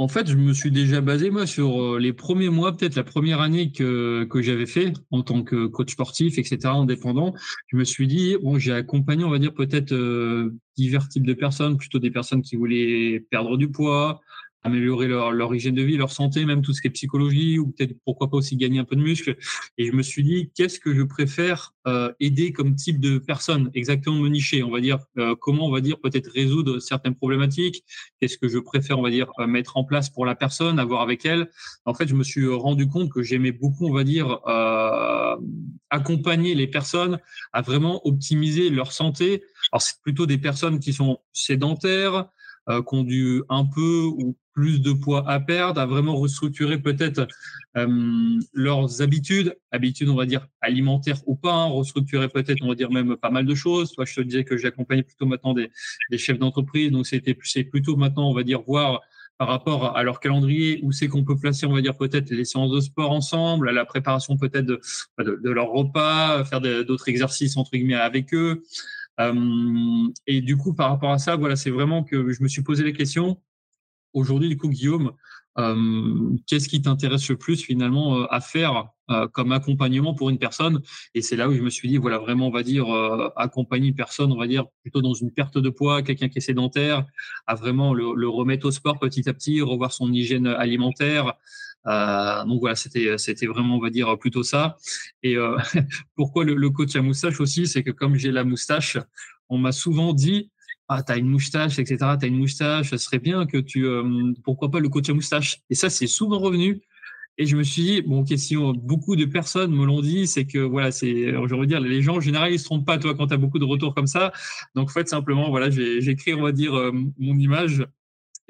En fait, je me suis déjà basé moi sur euh, les premiers mois, peut-être la première année que, que j'avais fait en tant que coach sportif, etc., indépendant. Je me suis dit, bon, j'ai accompagné, on va dire peut-être euh, divers types de personnes, plutôt des personnes qui voulaient perdre du poids, améliorer leur, leur hygiène de vie, leur santé, même tout ce qui est psychologie, ou peut-être pourquoi pas aussi gagner un peu de muscle. Et je me suis dit, qu'est-ce que je préfère euh, aider comme type de personne, exactement me nicher, on va dire, euh, comment on va dire peut-être résoudre certaines problématiques, qu'est-ce que je préfère, on va dire, euh, mettre en place pour la personne, avoir avec elle. En fait, je me suis rendu compte que j'aimais beaucoup, on va dire, euh, accompagner les personnes à vraiment optimiser leur santé. Alors, c'est plutôt des personnes qui sont sédentaires, euh, qui ont dû un peu ou plus de poids à perdre, à vraiment restructurer peut-être euh, leurs habitudes, habitudes on va dire alimentaires ou pas, hein, restructurer peut-être on va dire même pas mal de choses. Toi, je te disais que j'accompagnais plutôt maintenant des, des chefs d'entreprise, donc c'était c'est plutôt maintenant on va dire voir par rapport à leur calendrier où c'est qu'on peut placer, on va dire peut-être les séances de sport ensemble, à la préparation peut-être de, de, de, leur repas, faire d'autres exercices entre guillemets avec eux. Euh, et du coup, par rapport à ça, voilà, c'est vraiment que je me suis posé les questions. Aujourd'hui, du coup, Guillaume, euh, qu'est-ce qui t'intéresse le plus finalement euh, à faire comme accompagnement pour une personne? Et c'est là où je me suis dit, voilà, vraiment, on va dire, accompagner une personne, on va dire, plutôt dans une perte de poids, quelqu'un qui est sédentaire, à vraiment le, remettre au sport petit à petit, revoir son hygiène alimentaire, euh, donc voilà, c'était c'était vraiment, on va dire, plutôt ça. Et euh, (laughs) pourquoi le, le, coach à moustache aussi, c'est que comme j'ai la moustache, on m'a souvent dit ah t'as une moustache, etc. T'as une moustache, ça serait bien que tu euh, pourquoi pas le coach à moustache. Et ça c'est souvent revenu. Et je me suis dit, bon, question, beaucoup de personnes me l'ont dit, c'est que voilà, c'est, je veux dire, les gens en général, ils se trompent pas, toi, quand tu as beaucoup de retours comme ça. Donc, en fait, simplement, voilà, j'ai créé, on va dire, mon image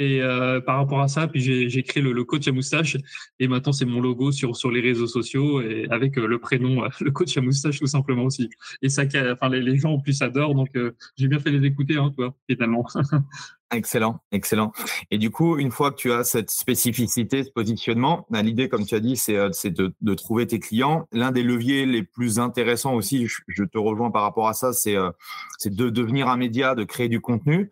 et euh, par rapport à ça, puis j'ai créé le, coach à moustache. Et maintenant, c'est mon logo sur, sur les réseaux sociaux et avec euh, le prénom, euh, le coach à moustache, tout simplement aussi. Et ça, enfin, les, gens en plus adorent. Donc, j'ai bien fait les écouter, hein, toi, finalement. (laughs) Excellent, excellent. Et du coup, une fois que tu as cette spécificité, ce positionnement, bah, l'idée, comme tu as dit, c'est de, de, trouver tes clients. L'un des leviers les plus intéressants aussi, je, te rejoins par rapport à ça, c'est de devenir un média, de créer du contenu.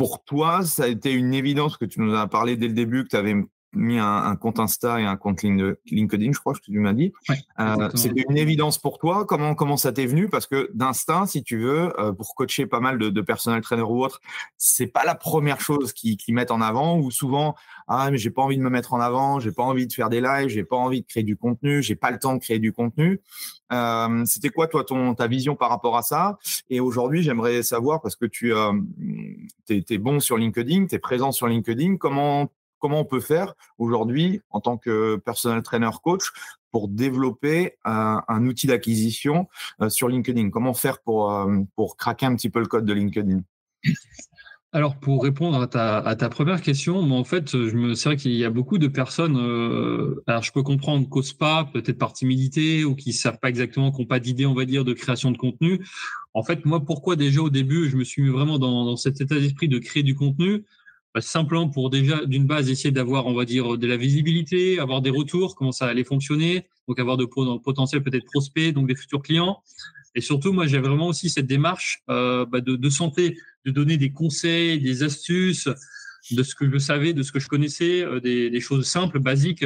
Pour toi, ça a été une évidence que tu nous as parlé dès le début, que tu avais mis un, compte Insta et un compte LinkedIn, je crois que tu m'as dit. Euh, C'était une évidence pour toi. Comment comment ça t'est venu? Parce que d'instinct, si tu veux, euh, pour coacher pas mal de, de personnel trainer ou autre, c'est pas la première chose qu'ils qui mettent en avant. Ou souvent, ah mais j'ai pas envie de me mettre en avant, j'ai pas envie de faire des lives, j'ai pas envie de créer du contenu, j'ai pas le temps de créer du contenu. Euh, C'était quoi toi ton ta vision par rapport à ça? Et aujourd'hui, j'aimerais savoir parce que tu euh, es, es, bon sur LinkedIn, tu es présent sur LinkedIn, comment comment on peut faire aujourd'hui en tant que personnel trainer coach pour développer un, outil d'acquisition euh, sur LinkedIn? Comment faire pour, euh, pour craquer un petit peu le code de LinkedIn? Alors pour répondre à ta, première question, en fait, je me c'est qu'il y a beaucoup de personnes. Euh, alors je peux comprendre qu'osent pas, peut-être par timidité ou qui savent pas exactement, qui n'ont pas d'idée, on va dire, de création de contenu. En fait, moi, pourquoi déjà au début, je me suis mis vraiment dans cet état d'esprit de créer du contenu? Bah, simplement pour déjà, d'une base, essayer d'avoir, on va dire, de la visibilité, avoir des retours, comment ça allait fonctionner, donc avoir de potentiels peut-être prospects, donc des futurs clients. Et surtout, moi, j'ai vraiment aussi cette démarche bah, de, santé, de donner des conseils, des astuces, de ce que je savais, de ce que je connaissais, des, des choses simples, basiques,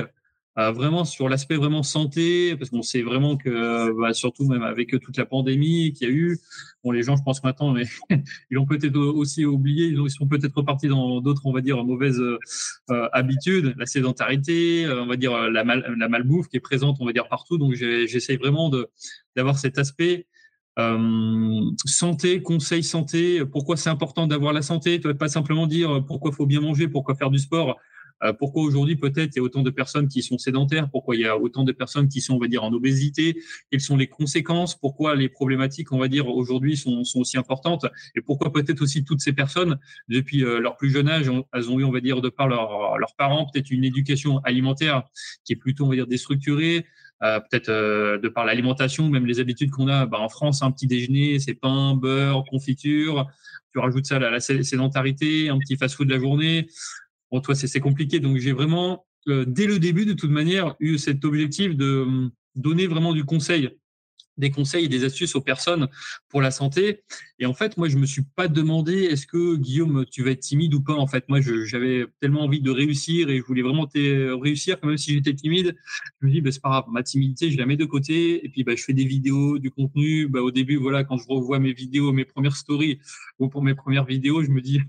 euh, vraiment sur l'aspect vraiment santé, parce qu'on sait vraiment que, bah, surtout même avec toute la pandémie qu'il y a eu, bon, les gens, je pense maintenant, mais (laughs) ils ont peut-être aussi oublié, ils, sont peut-être repartis dans d'autres, on va dire, mauvaises euh, habitudes, la sédentarité, euh, on va dire la, mal, la malbouffe qui est présente, on va dire partout. Donc, j'essaie vraiment de d'avoir cet aspect euh, santé, conseil santé, pourquoi c'est important d'avoir la santé, pas simplement dire pourquoi faut bien manger, pourquoi faire du sport, euh, pourquoi aujourd'hui peut-être il y a autant de personnes qui sont sédentaires? Pourquoi il y a autant de personnes qui sont, on va dire, en obésité? Quelles sont les conséquences? Pourquoi les problématiques, on va dire, aujourd'hui sont, sont aussi importantes? Et pourquoi peut-être aussi toutes ces personnes, depuis euh, leur plus jeune âge, elles ont eu, on va dire, de par leurs leurs parents, peut-être une éducation alimentaire qui est plutôt, on va dire, déstructurée, euh, peut-être euh, de par l'alimentation, même les habitudes qu'on a bah, en France, un petit déjeuner, c'est pain, beurre, confiture. Tu rajoutes ça à la sédentarité, un petit fast-food de la journée. Toi, c'est compliqué. Donc, j'ai vraiment, euh, dès le début, de toute manière, eu cet objectif de hum, donner vraiment du conseil des conseils et des astuces aux personnes pour la santé. Et en fait, moi, je me suis pas demandé est-ce que Guillaume, tu vas être timide ou pas. En fait, moi, j'avais tellement envie de réussir et je voulais vraiment réussir, même si j'étais timide. Je me dis, bah, c'est pas grave, ma timidité, je la mets de côté. Et puis, bah, je fais des vidéos, du contenu. Bah, au début, voilà, quand je revois mes vidéos, mes premières stories ou pour mes premières vidéos, je me dis,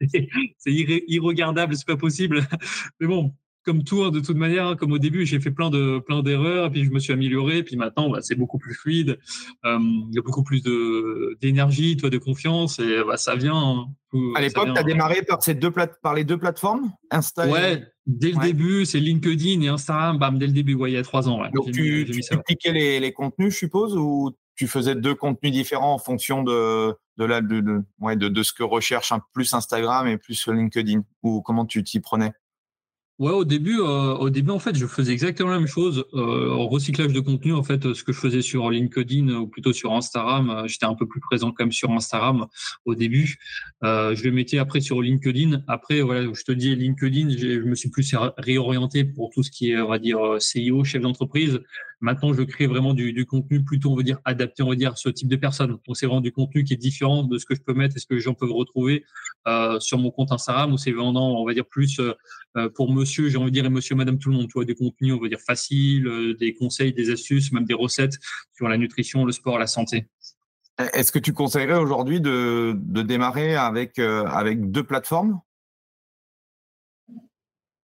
(laughs) c'est irregardable, c'est pas possible. (laughs) Mais bon, comme tout, hein, de toute manière, hein, comme au début, j'ai fait plein de plein d'erreurs, puis je me suis amélioré, puis maintenant, bah, c'est beaucoup plus fluide. Euh, il y a beaucoup plus de d'énergie, toi, de confiance, et bah, ça vient. Hein, à l'époque, tu as démarré par ces deux par les deux plateformes, Insta. Ouais, dès le début, c'est LinkedIn et Instagram. Bam, dès le début, ouais, il y a trois ans. Donc tu, tu les, les contenus, je suppose, ou tu faisais deux contenus différents en fonction de de la de, de, ouais, de, de ce que recherche un plus Instagram et plus LinkedIn, ou comment tu t'y prenais? Ouais, au début, euh, au début, en fait, je faisais exactement la même chose. Euh, en recyclage de contenu, en fait, ce que je faisais sur LinkedIn ou plutôt sur Instagram, euh, j'étais un peu plus présent quand même sur Instagram au début. Euh, je le mettais après sur LinkedIn. Après, voilà, je te dis LinkedIn, je me suis plus réorienté pour tout ce qui est, on va dire, CIO, chef d'entreprise. Maintenant, je crée vraiment du, du, contenu plutôt, on dire, adapté, on va dire, à ce type de personnes. Donc, c'est vraiment du contenu qui est différent de ce que je peux mettre et ce que les gens peuvent retrouver euh, sur mon compte Instagram, où c'est vraiment, on va dire, plus euh, pour monsieur, j'ai envie de dire, et monsieur, madame, tout le monde. Tu vois, des contenus, on euh, des conseils, des astuces, même des recettes sur la nutrition, le sport, la santé. Est-ce que tu conseillerais aujourd'hui de, démarrer euh, avec deux plateformes?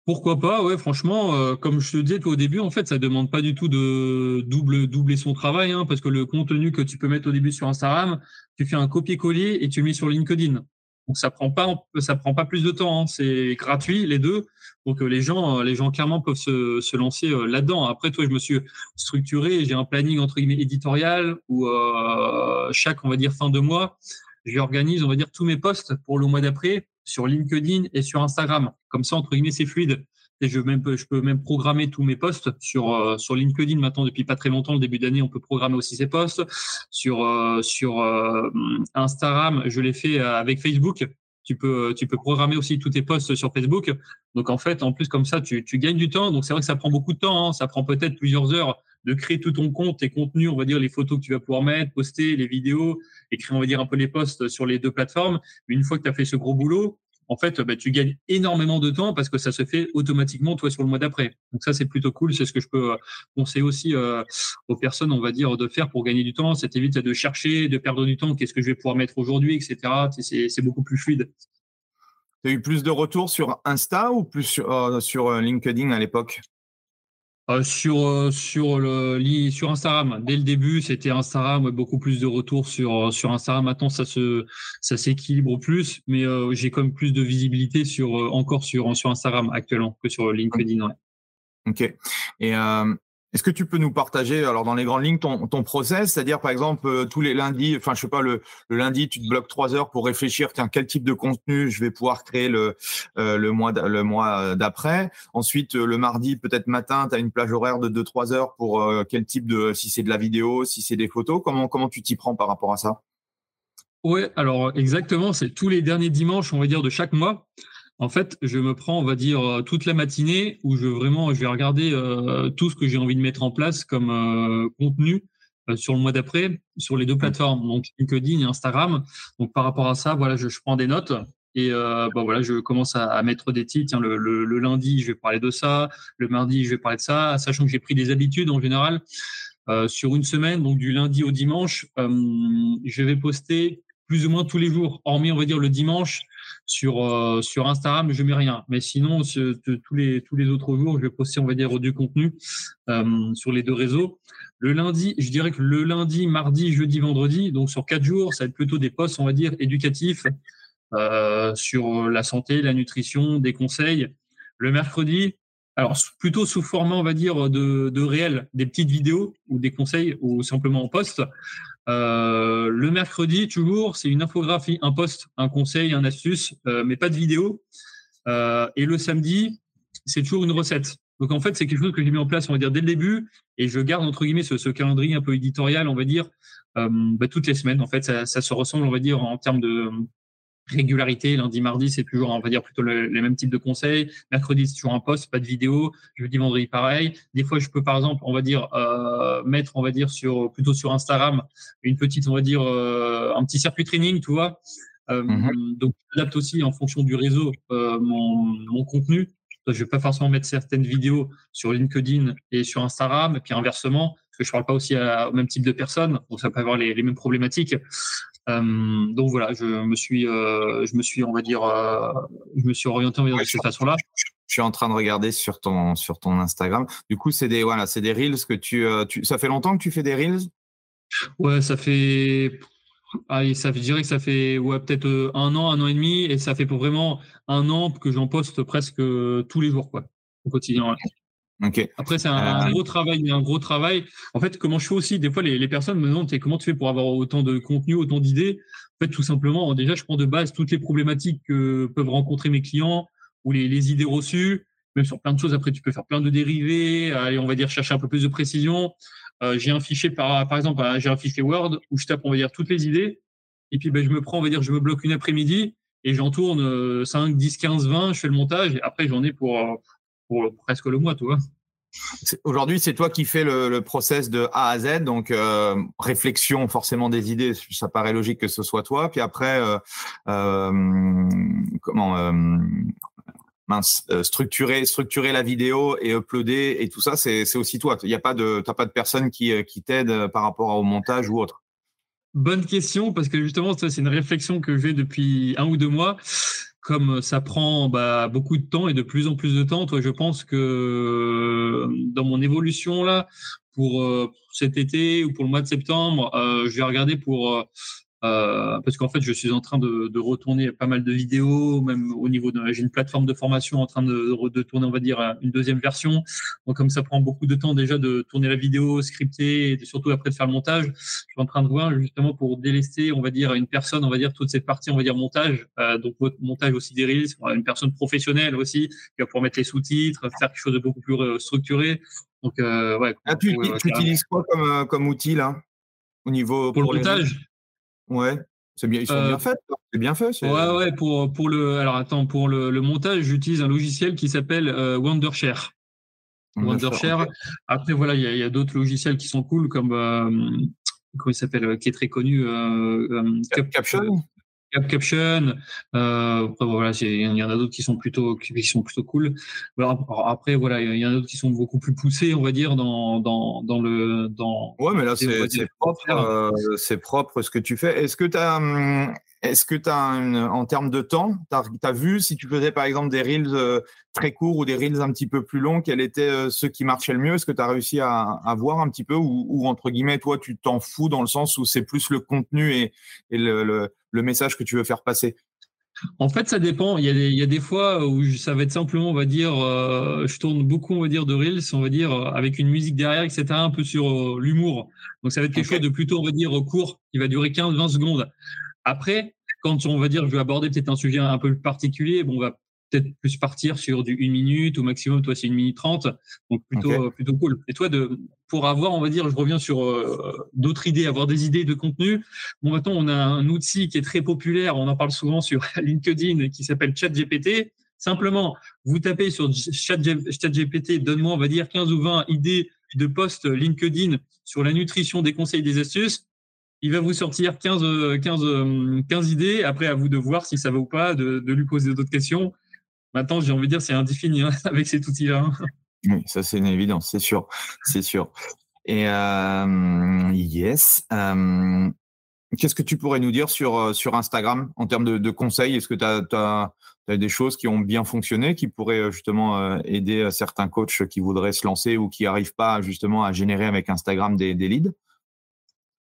Pourquoi pas, ouais, franchement, euh, comme je te disais au début, en fait, ça demande pas du tout de double, doubler son travail, hein, parce que le contenu que tu peux mettre au début sur Instagram, tu fais un copier-coller et tu le mets sur LinkedIn. Donc ça prend pas, ça prend pas plus de temps. Hein. C'est gratuit les deux. Donc euh, les gens, euh, les gens clairement peuvent se, lancer là-dedans. Après, toi, je me suis structuré. J'ai un planning entre guillemets éditorial où chaque, on va dire, fin de mois, j'organise, on va dire, tous mes posts pour le mois d'après sur LinkedIn et sur Instagram. Comme ça, entre guillemets, c'est fluide. Et je, même, peux même programmer tous mes posts sur, euh, sur LinkedIn maintenant depuis pas très longtemps. Le début d'année, on peut programmer aussi ses posts. Sur, euh, sur euh, Instagram, je l'ai fait avec Facebook. Tu peux, programmer aussi tous tes posts sur Facebook. Donc en fait, en plus comme ça, tu, gagnes du temps. Donc c'est vrai que ça prend beaucoup de temps. Hein. Ça prend peut-être plusieurs heures de créer tout ton compte, tes contenus, on va dire les photos que tu vas pouvoir mettre, poster, les vidéos, écrire, on va dire un peu les posts sur les deux plateformes. Une fois que tu as fait ce gros boulot, en fait, bah, tu gagnes énormément de temps parce que ça se fait automatiquement, toi, sur le mois d'après. Donc ça, c'est plutôt cool. C'est ce que je peux euh, conseiller aussi euh, aux personnes, on va dire, de faire pour gagner du temps. Ça t'évite de chercher, de perdre du temps. Qu'est-ce que je vais pouvoir mettre aujourd'hui, etc. C'est beaucoup plus fluide. Tu as eu plus de retours sur Insta ou plus sur, euh, sur LinkedIn à l'époque? Euh, sur euh, sur le sur Instagram. Dès le début, c'était Instagram, beaucoup plus de retours sur euh, sur Instagram. Maintenant, ça se ça s'équilibre plus, mais j'ai quand même plus de visibilité sur encore sur Instagram actuellement que sur LinkedIn. Ok. Est-ce que tu peux nous partager, alors dans les grandes lignes, ton, ton process, c'est-à-dire par exemple euh, tous les lundis, enfin je sais pas, le, lundi tu te bloques trois heures pour réfléchir, tiens quel type de contenu je vais pouvoir créer le euh, le mois euh, d'après. Ensuite le mardi peut-être matin, tu as une plage horaire de deux trois heures pour quel type de, si c'est de la vidéo, si c'est des photos, comment comment tu t'y prends par rapport à ça? Ouais, alors exactement, c'est tous les derniers dimanches, on va dire de chaque mois. En fait, je me prends, on va dire, euh, toute la matinée où je vraiment, je vais regarder euh, tout ce que j'ai envie de mettre en place comme euh, contenu sur le mois d'après sur les deux plateformes, donc LinkedIn et Instagram. Donc par rapport à ça, voilà, je, prends des notes et bah, voilà, je commence à, mettre des titres. le, le, lundi, je vais parler de ça. Le mardi, je vais parler de ça, sachant que j'ai pris des habitudes en général. Sur une semaine, donc du lundi au dimanche, je vais poster plus ou moins tous les jours, hormis on va dire le dimanche sur euh, sur Instagram, je mets rien. Mais sinon, tous les tous les autres jours, je vais poster on va dire du contenu sur les deux réseaux. Le lundi, je dirais que le lundi, mardi, jeudi, vendredi, donc sur quatre jours, ça va être plutôt des posts on va dire éducatifs sur la santé, la nutrition, des conseils. Le mercredi, alors plutôt sous format, on va dire, de, de réel, des petites vidéos ou des conseils ou simplement en poste. Euh, le mercredi, toujours, c'est une infographie, un post, un conseil, un astuce, euh, mais pas de vidéo. Euh, et le samedi, c'est toujours une recette. Donc en fait, c'est quelque chose que j'ai mis en place, on va dire, dès le début, et je garde entre guillemets ce, calendrier un peu éditorial, on va dire, bah, toutes les semaines. En fait, ça, ça, se ressemble, on va dire, en termes de, régularité. Lundi, mardi, c'est toujours, on va dire, plutôt les mêmes types de conseils. Mercredi, c'est toujours un post, pas de vidéo. Jeudi, vendredi, pareil. Des fois, je peux, par exemple, on va dire, euh, mettre, on va dire, sur, plutôt sur Instagram, une petite, on va dire, euh, un petit circuit training, tu vois. Euh, mhm. Donc, j'adapte aussi en fonction du réseau mon, mon contenu. Je vais pas forcément mettre certaines vidéos sur LinkedIn et sur Instagram, et puis inversement, parce que je parle pas aussi au même type de personnes, donc ça peut avoir les, les mêmes problématiques. Euh, donc voilà, je me suis, euh, je me suis, on va dire, euh, je me suis orienté de cette façon-là. Je suis en train de regarder sur ton sur ton Instagram. Du coup, c'est des voilà, c'est des reels que tu, tu, ça fait longtemps que tu fais des reels? Ouais, ça fait ah, ça, je dirais que ça fait ouais, peut-être un an, un an et demi, et ça fait pour vraiment un an que j'en poste presque tous les jours, quoi, au quotidien. Après, c'est un, euh, gros travail, un gros travail. En fait, comment je fais aussi, des fois, les, personnes me demandent comment tu fais pour avoir autant de contenu, autant d'idées? En fait, tout simplement, déjà, je prends de base toutes les problématiques que peuvent rencontrer mes clients ou les, idées reçues. Même sur plein de choses, après, tu peux faire plein de dérivés. Allez, on va dire chercher un peu plus de précision. Euh, j'ai un fichier, par, par exemple, j'ai un fichier Word où je tape, on va dire, toutes les idées. Et puis, ben, je me prends, on va dire, je me bloque une après-midi et j'en tourne 5, 10, 15, 20. Je fais le montage et après, j'en ai pour pour presque le mois, tu vois. Aujourd'hui, c'est toi qui fais le, le, process de A à Z, donc euh, réflexion forcément des idées, ça paraît logique que ce soit toi. Puis après, euh, euh, comment mince, structurer, structurer la vidéo et uploader et tout ça, c'est aussi toi. Il n'y a pas de, t'as pas de personne qui, qui t'aide par rapport au montage ou autre. Bonne question parce que justement, c'est une réflexion que j'ai depuis un ou deux mois comme ça prend bah, beaucoup de temps et de plus en plus de temps, toi, je pense que euh, dans mon évolution là, pour, euh, cet été ou pour le mois de septembre, euh, je vais regarder pour euh, parce qu'en fait, je suis en train de, de, retourner pas mal de vidéos, même au niveau de, j'ai une plateforme de formation en train de, de, tourner, on va dire, une deuxième version. Donc, comme ça prend beaucoup de temps déjà de tourner la vidéo, scripter, et surtout après de faire le montage, je suis en train de voir justement pour délester, on va dire, une personne, on va dire, toute cette partie, on va dire, montage, euh, donc montage aussi des reels, une personne professionnelle aussi, qui va pouvoir mettre les sous-titres, faire quelque chose de beaucoup plus euh, structuré. Donc, euh, ouais. Ah, tu, tu utilises quoi comme, euh, comme outil là? Au niveau pour, le montage? Ouais. C'est bien, ils sont bien euh, faits. C'est bien fait. Ouais, ouais. Pour, pour le, alors attends, pour le, le montage, j'utilise un logiciel qui s'appelle euh, Wondershare. Wondershare. Après, voilà, il y a, y a d'autres logiciels qui sont cool, comme euh, comment il s'appelle, qui est très connu. Caption? Caption. Euh, voilà, il y en a d'autres qui sont plutôt qui sont plutôt cool. après, voilà, il y en a d'autres qui sont beaucoup plus poussés, on va dire, dans dans dans le dans. Ouais, mais là c'est propre, euh, c'est propre ce que tu fais. Est-ce que tu as hum, est-ce que tu as en termes de temps, tu as, vu si tu faisais par exemple des reels euh, très courts ou des reels un petit peu plus longs, quels étaient euh, ceux qui marchaient le mieux? Est-ce que tu as réussi à, à, voir un petit peu ou, ou, entre guillemets, toi, tu t'en fous dans le sens où c'est plus le contenu et, et le, le, le, message que tu veux faire passer? En fait, ça dépend. Il y, a des, il y a des fois où ça va être simplement, on va dire, euh, je tourne beaucoup, on va dire, de reels, on va dire, avec une musique derrière, etc., un peu sur l'humour. Donc, ça va être quelque chose de plutôt, on va dire, court, qui va durer 15-20 secondes. Après, quand on va dire je vais aborder peut-être un sujet un peu particulier, bon, on va peut-être plus partir sur du une minute au maximum, toi c'est une minute trente, donc plutôt plutôt cool. Et toi de pour avoir, on va dire, je reviens sur euh, d'autres idées, avoir des idées de contenu. Bon maintenant on a un outil qui est très populaire, on en parle souvent sur (laughs) LinkedIn qui s'appelle ChatGPT. Simplement, vous tapez sur ChatGPT, donne-moi, on va dire 15 ou 20 idées de posts LinkedIn sur la nutrition, des conseils, des astuces, il va vous sortir 15, 15, 15 idées. Après, à vous de voir si ça va ou pas, de, lui poser d'autres questions. Maintenant, j'ai envie de dire, c'est indéfini hein, (laughs) avec cet outil-là. Hein. Oui, ça c'est une évidence, c'est sûr, c'est sûr. Et euh, yes. Euh, Qu'est-ce que tu pourrais nous dire sur, euh, Instagram en termes de, conseils? Est-ce que tu as, des choses qui ont bien fonctionné, qui pourraient euh, justement aider certains coachs qui voudraient se lancer ou qui n'arrivent pas justement à générer avec Instagram des leads?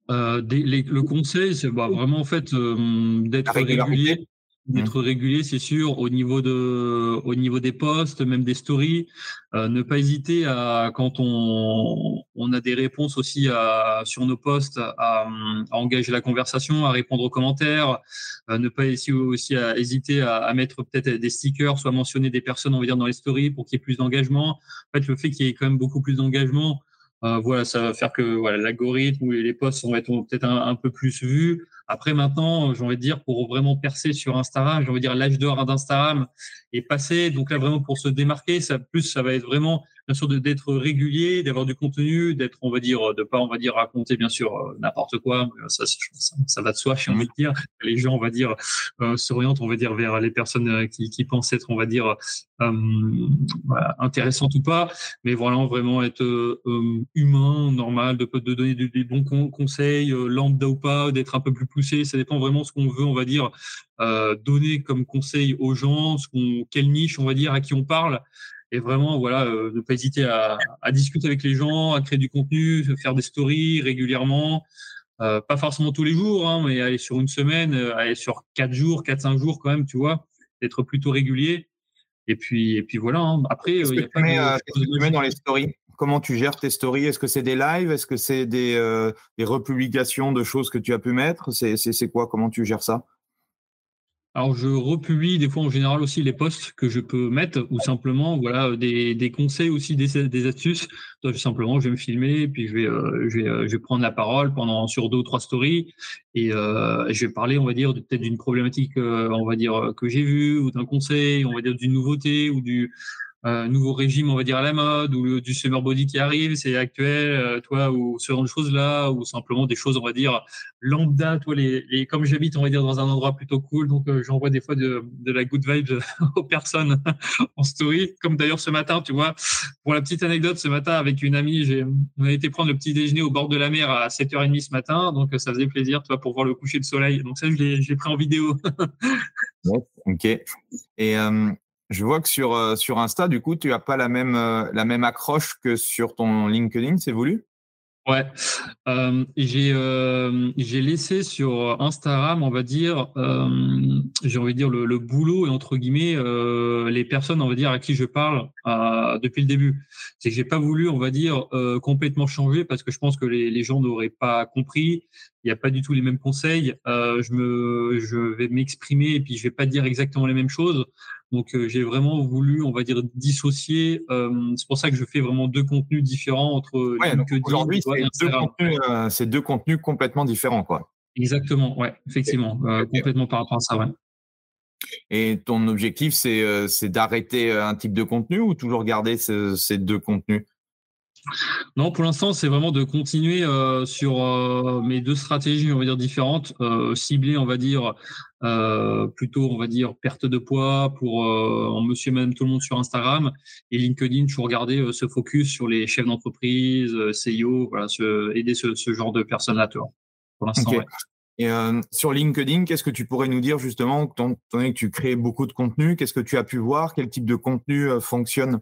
Euh, des, les, Le conseil, c'est bah, vraiment en fait d'être régulier d'être mmh. régulier, c'est sûr, au niveau de, au niveau des posts, même des stories. Euh, ne pas hésiter à, quand on, on a des réponses aussi à, sur nos posts, à, à, engager la conversation, à répondre aux commentaires. Euh, ne pas aussi, aussi à hésiter à, à mettre peut-être des stickers, soit mentionner des personnes, on va dire, dans les stories pour qu'il y ait plus d'engagement. En fait, le fait qu'il y ait quand même beaucoup plus d'engagement, euh, voilà, ça va faire que voilà, l'algorithme ou les posts vont être peut-être un, peu plus vus. Après, maintenant, j'ai envie de dire, pour vraiment percer sur Instagram, j'ai envie de dire l'âge d'or d'Instagram est passé. Donc là, vraiment, pour se démarquer, ça, plus, ça va être vraiment bien sûr d'être régulier, d'avoir du contenu, d'être on va dire de pas on va dire raconter bien sûr euh, n'importe quoi, ça, ça, ça va de soi, j'ai envie de dire. Les gens on va dire euh, s'orientent on va dire vers les personnes euh, qui, qui pensent être on va dire euh, intéressantes ou pas, mais voilà vraiment être euh, humain, normal, de, de donner des, des bons conseils, lambda ou pas, d'être un peu plus poussé, ça dépend vraiment ce qu'on veut on va dire donner comme conseil aux gens, ce qu'on quelle niche on va dire à qui on parle et vraiment voilà euh, ne pas hésiter à, à, discuter avec les gens, à créer du contenu, faire des stories régulièrement, euh, pas forcément tous les jours, hein, mais aller sur une semaine, euh, aller sur quatre jours, quatre cinq jours quand même, tu vois, d'être plutôt régulier. Et puis et puis voilà. Hein. Après, il y a pas mets, de, que tu mets dans les stories? Comment tu gères tes stories? Est-ce que c'est des lives? Est-ce que c'est des, des republications de choses que tu as pu mettre? C'est quoi? Comment tu gères ça? Alors, je republie des fois en général aussi les posts que je peux mettre ou simplement voilà des, des conseils aussi des, des astuces. Donc, simplement, je vais me filmer puis je vais euh, je vais euh, je vais prendre la parole pendant sur deux ou trois stories et euh, je vais parler, on va dire peut-être d'une problématique, euh, on va dire que j'ai vue ou d'un conseil, on va dire d'une nouveauté ou du euh, nouveau régime, on va dire à la mode, ou du summer body qui arrive, c'est actuel, euh, toi, ou ce genre de choses-là, ou simplement des choses, on va dire, lambda, toi, les, comme j'habite, on va dire, dans un endroit plutôt cool, donc euh, j'envoie des fois de, de, la good vibe (laughs) aux personnes (laughs) en story, comme d'ailleurs ce matin, tu vois, pour la petite anecdote, ce matin, avec une amie, on a été prendre le petit déjeuner au bord de la mer à 7h30 ce matin, donc ça faisait plaisir, toi, pour voir le coucher de soleil, donc ça, je l'ai pris en vidéo. (laughs) ok. Et euh, je vois que sur, euh, sur Insta, du coup, tu n'as pas la même, euh, la même accroche que sur ton LinkedIn, c'est voulu? Ouais, euh, j'ai euh, laissé sur Instagram, on va dire, euh, j'ai envie de dire le, le, boulot et entre guillemets euh, les personnes, on va dire à qui je parle euh, depuis le début. C'est que j'ai pas voulu, on va dire, euh, complètement changer parce que je pense que les, les gens n'auraient pas compris. Il n'y a pas du tout les mêmes conseils. je me, je vais m'exprimer et puis je vais pas dire exactement les mêmes choses. Donc euh, j'ai vraiment voulu, on va dire, dissocier. Euh, c'est pour ça que je fais vraiment deux contenus différents entre ouais, LinkedIn aujourd'hui, c'est deux, contenus, euh, c'est deux contenus complètement différents, quoi. Exactement, ouais, effectivement, complètement par rapport à ça, ouais. Et ton objectif, c'est, c'est d'arrêter un type de contenu ou toujours garder ce, ces deux contenus? Non, pour l'instant, c'est vraiment de continuer euh, sur euh, mes deux stratégies, on va dire différentes, euh, ciblées, on va dire euh, plutôt, on va dire perte de poids pour en monsieur même tout le monde sur Instagram et LinkedIn, toujours garder ce focus sur les chefs d'entreprise, CEO, voilà, ce, aider ce, ce, genre de personnes-là, pour l'instant. Okay. Ouais. Et sur LinkedIn, qu'est-ce que tu pourrais nous dire justement, étant donné que tu crées beaucoup de contenu, qu'est-ce que tu as pu voir, quel type de contenu fonctionne?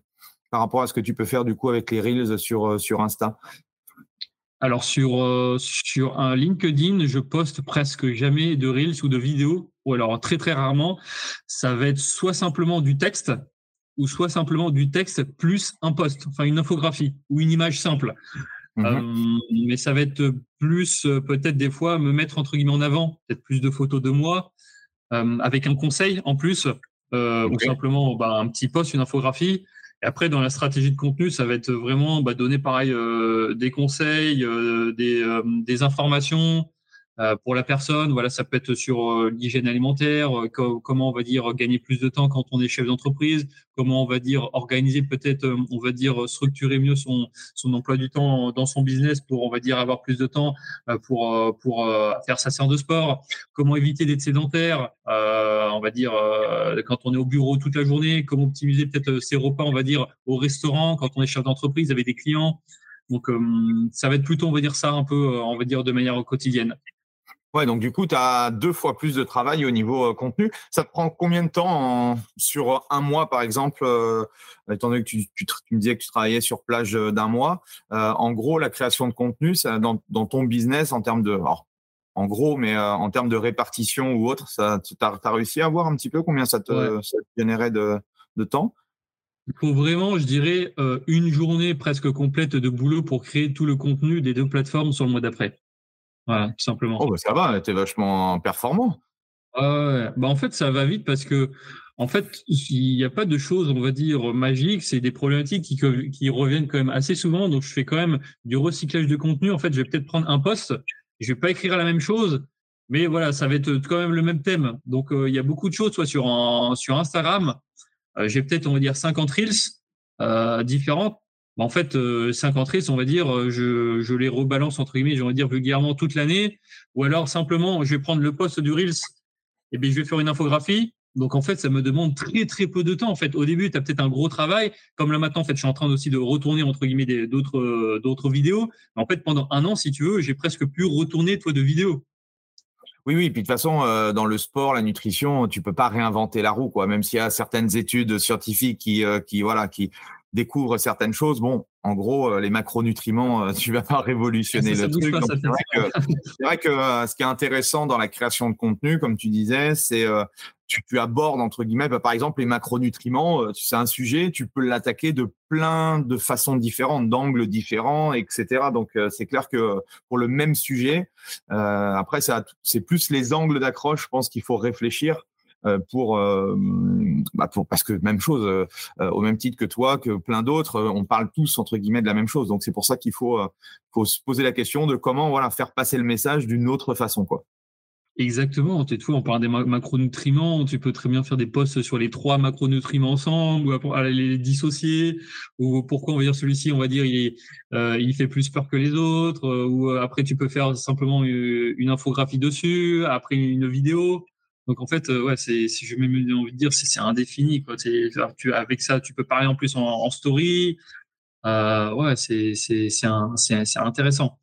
Par rapport à ce que tu peux faire du coup avec les Reels sur, euh, sur Insta? Alors sur, euh, sur un LinkedIn, je poste presque jamais de Reels ou de vidéos, ou alors très très rarement. Ça va être soit simplement du texte, ou soit simplement du texte plus un post, enfin une infographie ou une image simple. Mmh. Euh, mais ça va être plus peut-être des fois me mettre entre guillemets en avant, peut-être plus de photos de moi, euh, avec un conseil en plus, okay. ou simplement bah, un petit post, une infographie. Et après, dans la stratégie de contenu, ça va être vraiment bah, donner pareil euh, des conseils, euh, des, euh, des, informations, pour la personne. Voilà, ça peut être sur euh, l'hygiène alimentaire, euh, comment on va dire gagner plus de temps quand on est chef d'entreprise, comment on va dire organiser peut-être, on va dire structurer mieux son son emploi du temps dans son business pour on va dire avoir plus de temps pour pour faire sa séance de sport, comment éviter d'être sédentaire, on va dire quand on est au bureau toute la journée, comment optimiser peut-être ses repas, on va dire au restaurant quand on est chef d'entreprise avec des clients. Donc, ça va être plutôt, on va dire ça un peu, on va dire de manière quotidienne. Ouais, donc du coup, tu as deux fois plus de travail au niveau euh, contenu. Ça te prend combien de temps sur un mois, par exemple, euh, étant donné que tu, me disais que tu travaillais sur plage euh, d'un mois. en gros, la création de contenu, ça, dans, ton business, en termes de... en gros, mais en termes de répartition ou autre, tu as, réussi à voir un petit peu combien ça te, générait de, temps? Il faut vraiment, je dirais, une journée presque complète de boulot pour créer tout le contenu des deux plateformes sur le mois d'après. Voilà, tout simplement. Oh, bah, ça va, tu es vachement performant. bah, en fait, ça va vite parce que, en fait, il n'y a pas de choses, on va dire, magiques. C'est des problématiques qui, qui reviennent quand même assez souvent. Donc, je fais quand même du recyclage de contenu. En fait, je vais peut-être prendre un poste. Je vais pas écrire la même chose, mais voilà, ça va être quand même le même thème. Donc, euh, il y a beaucoup de choses, soit sur, sur Instagram. Euh, j'ai peut-être, on va dire, 50 reels euh, différentes en fait, euh, 50 reels, on va dire, euh, je, les rebalance entre guillemets, je dire vulgairement toute l'année, ou alors simplement, je vais prendre le poste du reels, et bien je vais faire une infographie. Donc en fait, ça me demande très très peu de temps. En fait, au début, tu as peut-être un gros travail, comme là maintenant, en fait, je suis en train aussi de retourner entre guillemets d'autres euh, d'autres vidéos. En fait, pendant un an, si tu veux, j'ai presque pu retourner toi de vidéos. Oui, oui. Puis de toute façon, euh, dans le sport, la nutrition, tu peux pas réinventer la roue, quoi. Même s'il y a certaines études scientifiques qui, voilà, qui découvre certaines choses. Bon, en gros, euh, les macronutriments, euh, (laughs) tu vas pas révolutionner le truc. C'est vrai que, euh, ce qui est intéressant dans la création de contenu, comme tu disais, c'est tu, tu, abordes entre guillemets, bah, par exemple, les macronutriments. c'est un sujet, tu peux l'attaquer de plein de façons différentes, d'angles différents, etc. Donc, c'est clair que pour le même sujet, après, c'est plus les angles d'accroche, je pense qu'il faut réfléchir pour, euh, bah pour, parce que même chose, euh, au même titre que toi, que plein d'autres, on parle tous entre guillemets de la même chose. Donc c'est pour ça qu'il faut, se poser la question de comment voilà faire passer le message d'une autre façon, quoi. Exactement, tu on parle des macronutriments, tu peux très bien faire des posts sur les trois macronutriments ensemble, ou les dissocier, ou pourquoi on va dire celui-ci, on va dire il il fait plus peur que les autres, ou après tu peux faire simplement une infographie dessus, après une vidéo. Donc en fait, euh, ouais, c'est, si je même envie de dire, c'est, indéfini. Quoi. Tu, avec ça, tu peux parler en plus en, story. Euh, ouais, c'est, c'est, c'est, c'est, intéressant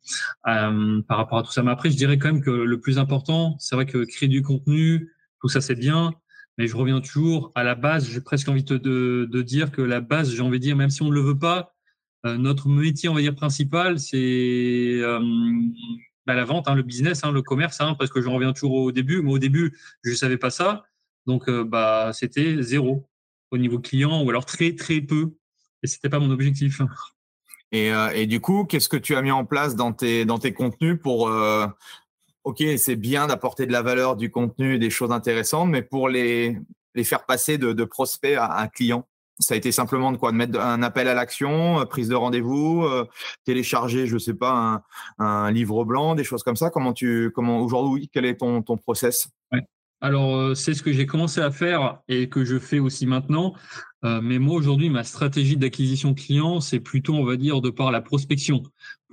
euh, par rapport à tout ça. Mais après, je dirais quand même que le plus important, c'est vrai que créer du contenu, tout ça, c'est bien. Mais je reviens toujours à la base. J'ai presque envie de, de, de dire que la base, j'ai envie de dire, même si on ne le veut pas, euh, notre métier, on va dire principal, c'est euh, bah, la vente, hein, le business, hein, le commerce, hein, parce que je reviens toujours au début. Moi, au début, je ne savais pas ça. Donc, euh, bah, c'était zéro au niveau client ou alors très, très peu. Et ce n'était pas mon objectif. Et, euh, et du coup, qu'est-ce que tu as mis en place dans tes, dans tes contenus pour. Euh, ok, c'est bien d'apporter de la valeur, du contenu, des choses intéressantes, mais pour les, les faire passer de, prospect à un client ça a été simplement de quoi? De mettre un appel à l'action, euh, prise de rendez-vous, euh, télécharger, je sais pas, un, livre blanc, des choses comme ça? Comment tu, comment aujourd'hui, quel est ton ton process? Alors euh, c'est ce que j'ai commencé à faire et que je fais aussi maintenant. Mais moi aujourd'hui, ma stratégie d'acquisition client, c'est plutôt, on va dire, de par la prospection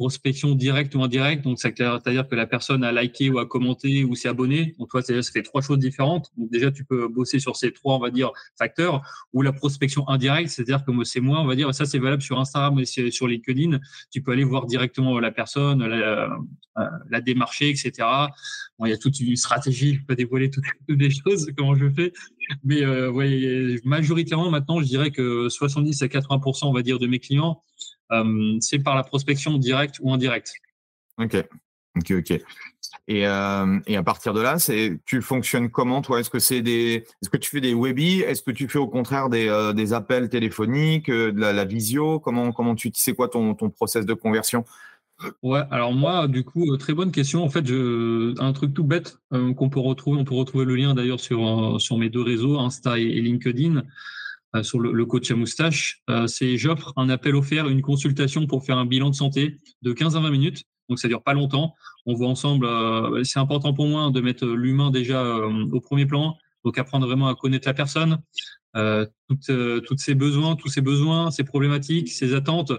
prospection directe ou indirecte. Donc, c'est-à-dire que la personne a liké ou a commenté ou s'est abonné. Donc, toi, ça fait trois choses différentes. Donc, déjà, tu peux bosser sur ces trois, on va dire, facteurs. Ou la prospection indirecte, c'est-à-dire que c'est moi, on va dire, ça, c'est valable sur Instagram et sur LinkedIn. Tu peux aller voir directement la personne, la, euh, la démarcher, etc. Bon, il y a toute une stratégie. Je peux pas dévoiler toutes, les choses, comment je fais. Mais, euh, ouais, majoritairement, maintenant, je dirais que 70 à 80%, on va dire, de mes clients, euh, c'est par la prospection directe ou indirecte. Ok, ok, ok. Et, euh, et, à partir de là, c'est tu fonctionnes comment toi? Est-ce que c'est des, est-ce que tu fais des webis? Est-ce que tu fais au contraire des, euh, des appels téléphoniques, de la, visio? Comment comment tu c'est quoi ton ton process de conversion? Ouais, alors moi, du coup, très bonne question. En fait, je, un truc tout bête qu'on peut retrouver, on peut retrouver le lien d'ailleurs sur sur mes deux réseaux, Insta et, et LinkedIn. Euh, sur le, coach à moustache, euh, c'est j'offre un appel offert, une consultation pour faire un bilan de santé de 15 à 20 minutes. donc ça dure pas longtemps. On voit ensemble, c'est important pour moi de mettre l'humain déjà au premier plan, donc apprendre vraiment à connaître la personne, toutes, toutes ses besoins, tous ses besoins, ses problématiques, ses attentes.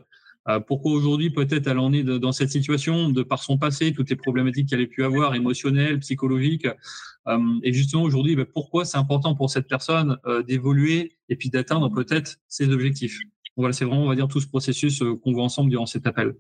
Euh, pourquoi aujourd'hui peut-être elle en est dans cette situation de par son passé, toutes les problématiques qu'elle a pu avoir, émotionnelles, psychologiques. Euh, et justement aujourd'hui, ben, pourquoi c'est important pour cette personne euh, d'évoluer et puis d'atteindre peut-être ses objectifs? Voilà, c'est vraiment, on va dire, tout ce processus qu'on voit ensemble durant cet appel.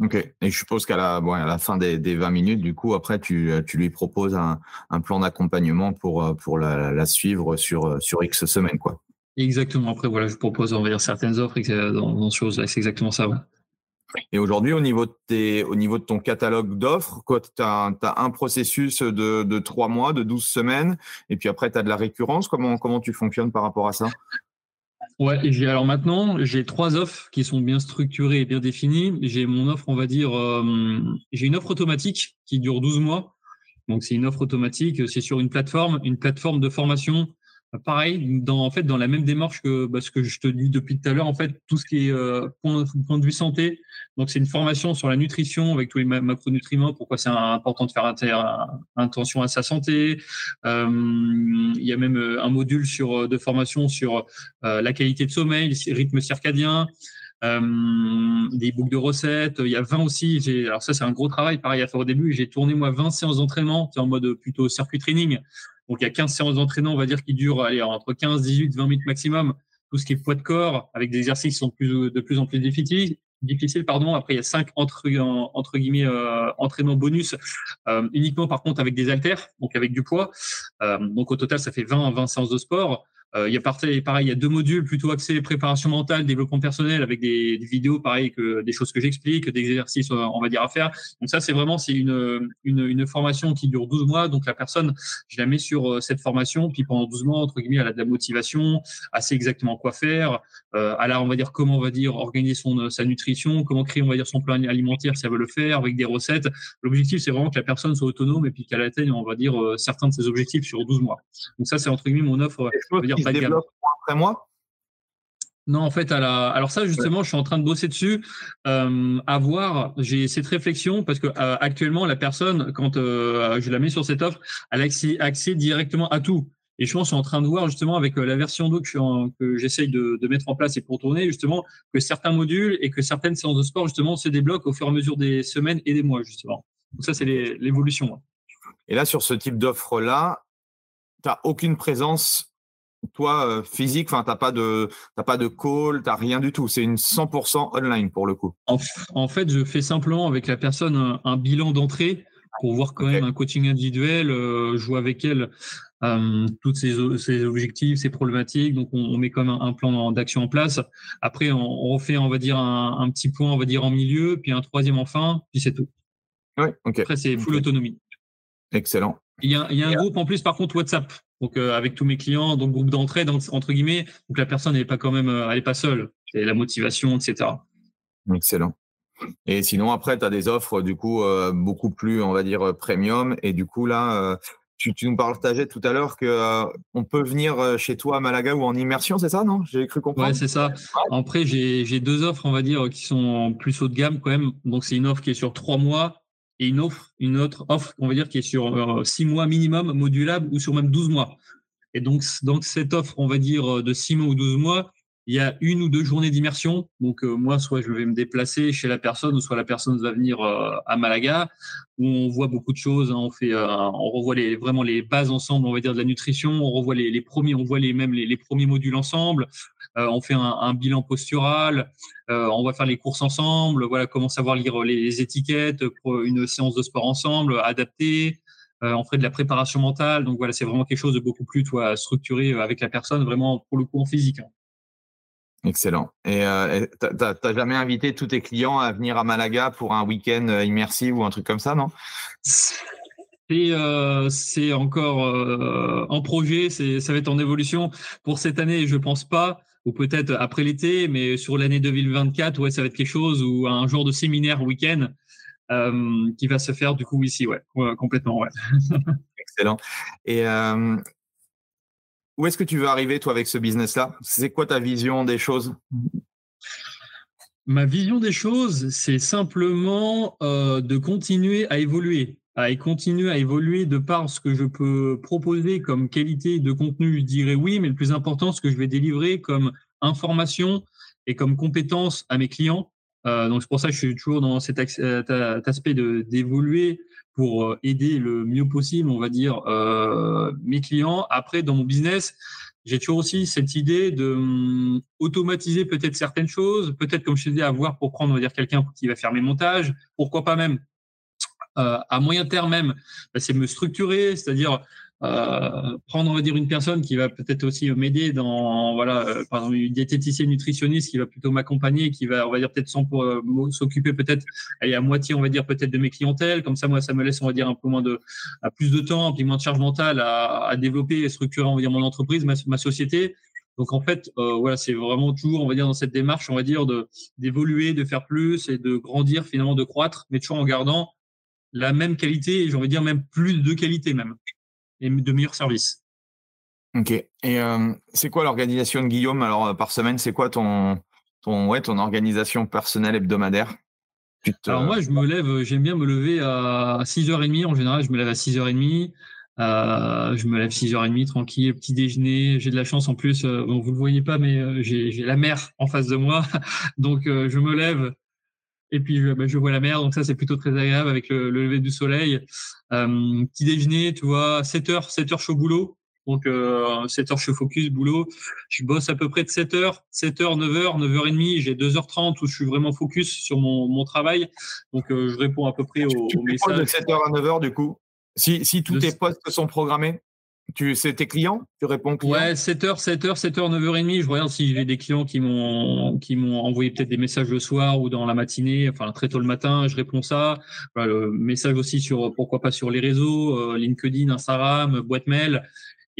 Ok. Et je suppose qu'à la, fin des, des, 20 minutes, du coup, après, tu, lui proposes un, plan d'accompagnement pour, la, suivre sur, sur X semaines, quoi. Exactement. Après, voilà, je propose certaines offres dans, dans ce choses-là. C'est exactement ça. Et aujourd'hui, au, niveau de tes, au niveau de ton catalogue d'offres, tu as, un processus de, de 3 mois, de 12 semaines, et puis après, tu as de la récurrence. Comment, comment tu fonctionnes par rapport à ça? Ouais, alors maintenant, j'ai trois offres qui sont bien structurées et bien définies. J'ai mon offre, on va dire, euh, j'ai une offre automatique qui dure 12 mois. Donc, c'est une offre automatique, c'est sur une plateforme, une plateforme de formation Pareil, dans, en fait, dans la même démarche que bah, ce que je te dis depuis tout à l'heure, en fait, tout ce qui est euh, point, de vue santé. Donc, c'est une formation sur la nutrition avec tous les macronutriments, pourquoi c'est important de faire attention à sa santé. Euh, il y a même euh, un module sur, euh, de formation sur euh, la qualité de sommeil, rythme circadien. Euh, des boucles de recettes. Il y a 20 aussi. Alors ça, c'est un gros travail, pareil à faire au début. J'ai tourné moi 20 séances d'entraînement, en mode plutôt circuit training. Donc, il y a 15 séances d'entraînement, on va dire, qui durent allez, entre 15, 18, 20 minutes maximum. Tout ce qui est poids de corps, avec des exercices qui sont de plus en plus difficiles. difficiles pardon. Après, il y a 5 entre, entre guillemets euh, entraînements bonus, euh, uniquement par contre avec des haltères, donc avec du poids. Euh, donc au total, ça fait 20 20 séances de sport. Euh, il y a pareil, pareil, il y a deux modules plutôt axés préparation mentale, développement personnel, avec des, des vidéos, pareil que des choses que j'explique, des exercices, euh, on va dire à faire. Donc ça, c'est vraiment c'est une, une, une formation qui dure 12 mois. Donc la personne, je la mets sur euh, cette formation, puis pendant 12 mois, entre guillemets, elle a de la motivation, elle sait exactement quoi faire. Euh, elle a, on va dire, comment on va dire organiser son sa nutrition, comment créer, on va dire, son plan alimentaire si elle veut le faire, avec des recettes. L'objectif, c'est vraiment que la personne soit autonome et puis qu'elle atteigne, on va dire, certains de ses objectifs sur 12 mois. Donc ça, c'est entre guillemets mon offre. On dire, après moi non, en fait, alors ça justement, je suis en train de bosser dessus. Euh, à voir, j'ai cette réflexion parce que euh, actuellement, la personne, quand euh, je la mets sur cette offre, elle a accès, directement à tout. Et je pense, je suis en train de voir justement avec la version 2 que, j'essaye de, mettre en place et pour tourner, justement, que certains modules et que certaines séances de sport justement se débloquent au fur et à mesure des semaines et des mois justement. Donc ça, c'est l'évolution. Et là, sur ce type d'offre-là, tu n'as aucune présence toi, euh, physique, enfin, t'as pas de, t'as pas de call, t'as rien du tout. C'est une 100% online pour le coup. En, fait, je fais simplement avec la personne un, bilan d'entrée pour voir quand même un coaching individuel. Euh, je vois avec elle euh, toutes ses, objectifs, ses problématiques. Donc, on, met comme un, plan d'action en place. Après, on, refait, on va dire un, petit point, on va dire en milieu, puis un troisième en fin, puis c'est tout. Ouais, ok. Après, c'est full autonomie. Excellent. Il y a, il y a un groupe en plus, par contre, WhatsApp donc euh, avec tous mes clients, donc groupe d'entrée entre guillemets. Donc la personne n'est pas quand même, euh, elle est pas seule. C'est la motivation, etc. Excellent. Et sinon après, tu as des offres du coup euh, beaucoup plus, on va dire premium. Et du coup là, tu, tu, nous partageais tout à l'heure que on peut venir chez toi à Malaga ou en immersion, c'est ça, non? J'ai cru comprendre. Ouais, c'est ça. Après, j'ai deux offres, on va dire, qui sont plus haut de gamme quand même. Donc c'est une offre qui est sur trois mois et une offre, une autre offre, on va dire, qui est sur euh, six mois minimum, modulable ou sur même 12 mois. Et donc, donc cette offre, on va dire, de six mois ou 12 mois, il y a une ou deux journées d'immersion. Donc, euh, moi, soit je vais me déplacer chez la personne, ou soit la personne va venir euh, à Malaga, où on voit beaucoup de choses. Hein. on fait, on revoit les, vraiment les bases ensemble, on va dire, de la nutrition. On revoit les, les premiers, on voit les, même les premiers modules ensemble. Euh, on fait un, bilan postural, euh, on va faire les courses ensemble, voilà comment savoir lire les, étiquettes pour une séance de sport ensemble, adapter. Euh, on fait de la préparation mentale, donc voilà, c'est vraiment quelque chose de beaucoup plus toi, structuré avec la personne, vraiment pour le coup en physique. Hein. Excellent. Et tu n'as jamais invité tous tes clients à venir à Malaga pour un week-end immersif ou un truc comme ça, non? (laughs) c'est encore en projet, ça va être en évolution. Pour cette année, je pense pas ou peut-être après l'été, mais sur l'année 2024, ouais, ça va être quelque chose ou un genre de séminaire week-end euh, qui va se faire du coup ici, ouais, complètement, ouais. (laughs) Excellent. Et euh, où est-ce que tu veux arriver toi avec ce business-là? C'est quoi ta vision des choses? Ma vision des choses, c'est simplement euh, de continuer à évoluer, à continuer à évoluer de par ce que je peux proposer comme qualité de contenu. Je dirais oui, mais le plus important, ce que je vais délivrer comme information et comme compétence à mes clients. Euh, donc c'est pour ça que je suis toujours dans cet, aspect d'évoluer pour aider le mieux possible, on va dire, mes clients. Après, dans mon business, j'ai toujours aussi cette idée de hum, automatiser peut-être certaines choses, peut-être comme je disais, avoir pour prendre, on va dire, quelqu'un qui va faire mes montages, pourquoi pas même euh, à moyen terme même, bah, c'est me structurer, c'est-à-dire euh, prendre on va dire une personne qui va peut-être aussi m'aider dans voilà euh, par exemple une diététicienne nutritionniste qui va plutôt m'accompagner qui va on va dire peut-être euh, s'occuper peut-être à moitié on va dire peut-être de mes clientèles. Comme ça moi ça me laisse on va dire un peu moins de à plus de temps puis moins de charge mentale à, à développer et structurer on va dire mon entreprise ma, ma société. Donc en fait, euh, voilà, c'est vraiment toujours, on va dire, dans cette démarche, on va dire, d'évoluer, de faire plus et de grandir finalement, de croître, mais toujours en gardant la même qualité et j'ai envie de dire même plus de qualité même et de meilleurs services. Ok. Et euh, c'est quoi l'organisation de Guillaume? Alors, euh, par semaine, c'est quoi ton, ton, ouais, ton organisation personnelle hebdomadaire? Alors, moi, je me lève, euh, j'aime bien me lever à 6h30. En général, je me lève à 6h30. je me lève 6h30 tranquille, petit déjeuner. J'ai de la chance en plus, bon, vous ne le voyez pas, mais j'ai la mer en face de moi. (laughs) Donc, je me lève, et puis je, bah, je, vois la mer, donc ça c'est plutôt très agréable avec le, lever du soleil. Euh, petit déjeuner, tu vois, 7 heures, 7 heures chaud boulot. Donc euh, 7 heures je focus boulot. Je bosse à peu près de 7 heures, 7 heures, 9 heures, 9 heures et demie. J'ai 2h30 où je suis vraiment focus sur mon, mon travail. Donc euh, je réponds à peu près aux, tu, messages. de 7 heures à 9 heures du coup? Si, si tous tes postes sont programmés? Tu, c'est tes clients? Tu réponds clients Ouais, 7h, 7h, 7h, 9h30. Je regarde si j'ai des clients qui m'ont, qui m'ont envoyé peut-être des messages le soir ou dans la matinée, enfin très tôt le matin. Je réponds ça. Voilà, le message aussi sur, pourquoi pas sur les réseaux, euh, LinkedIn, Instagram, boîte mail.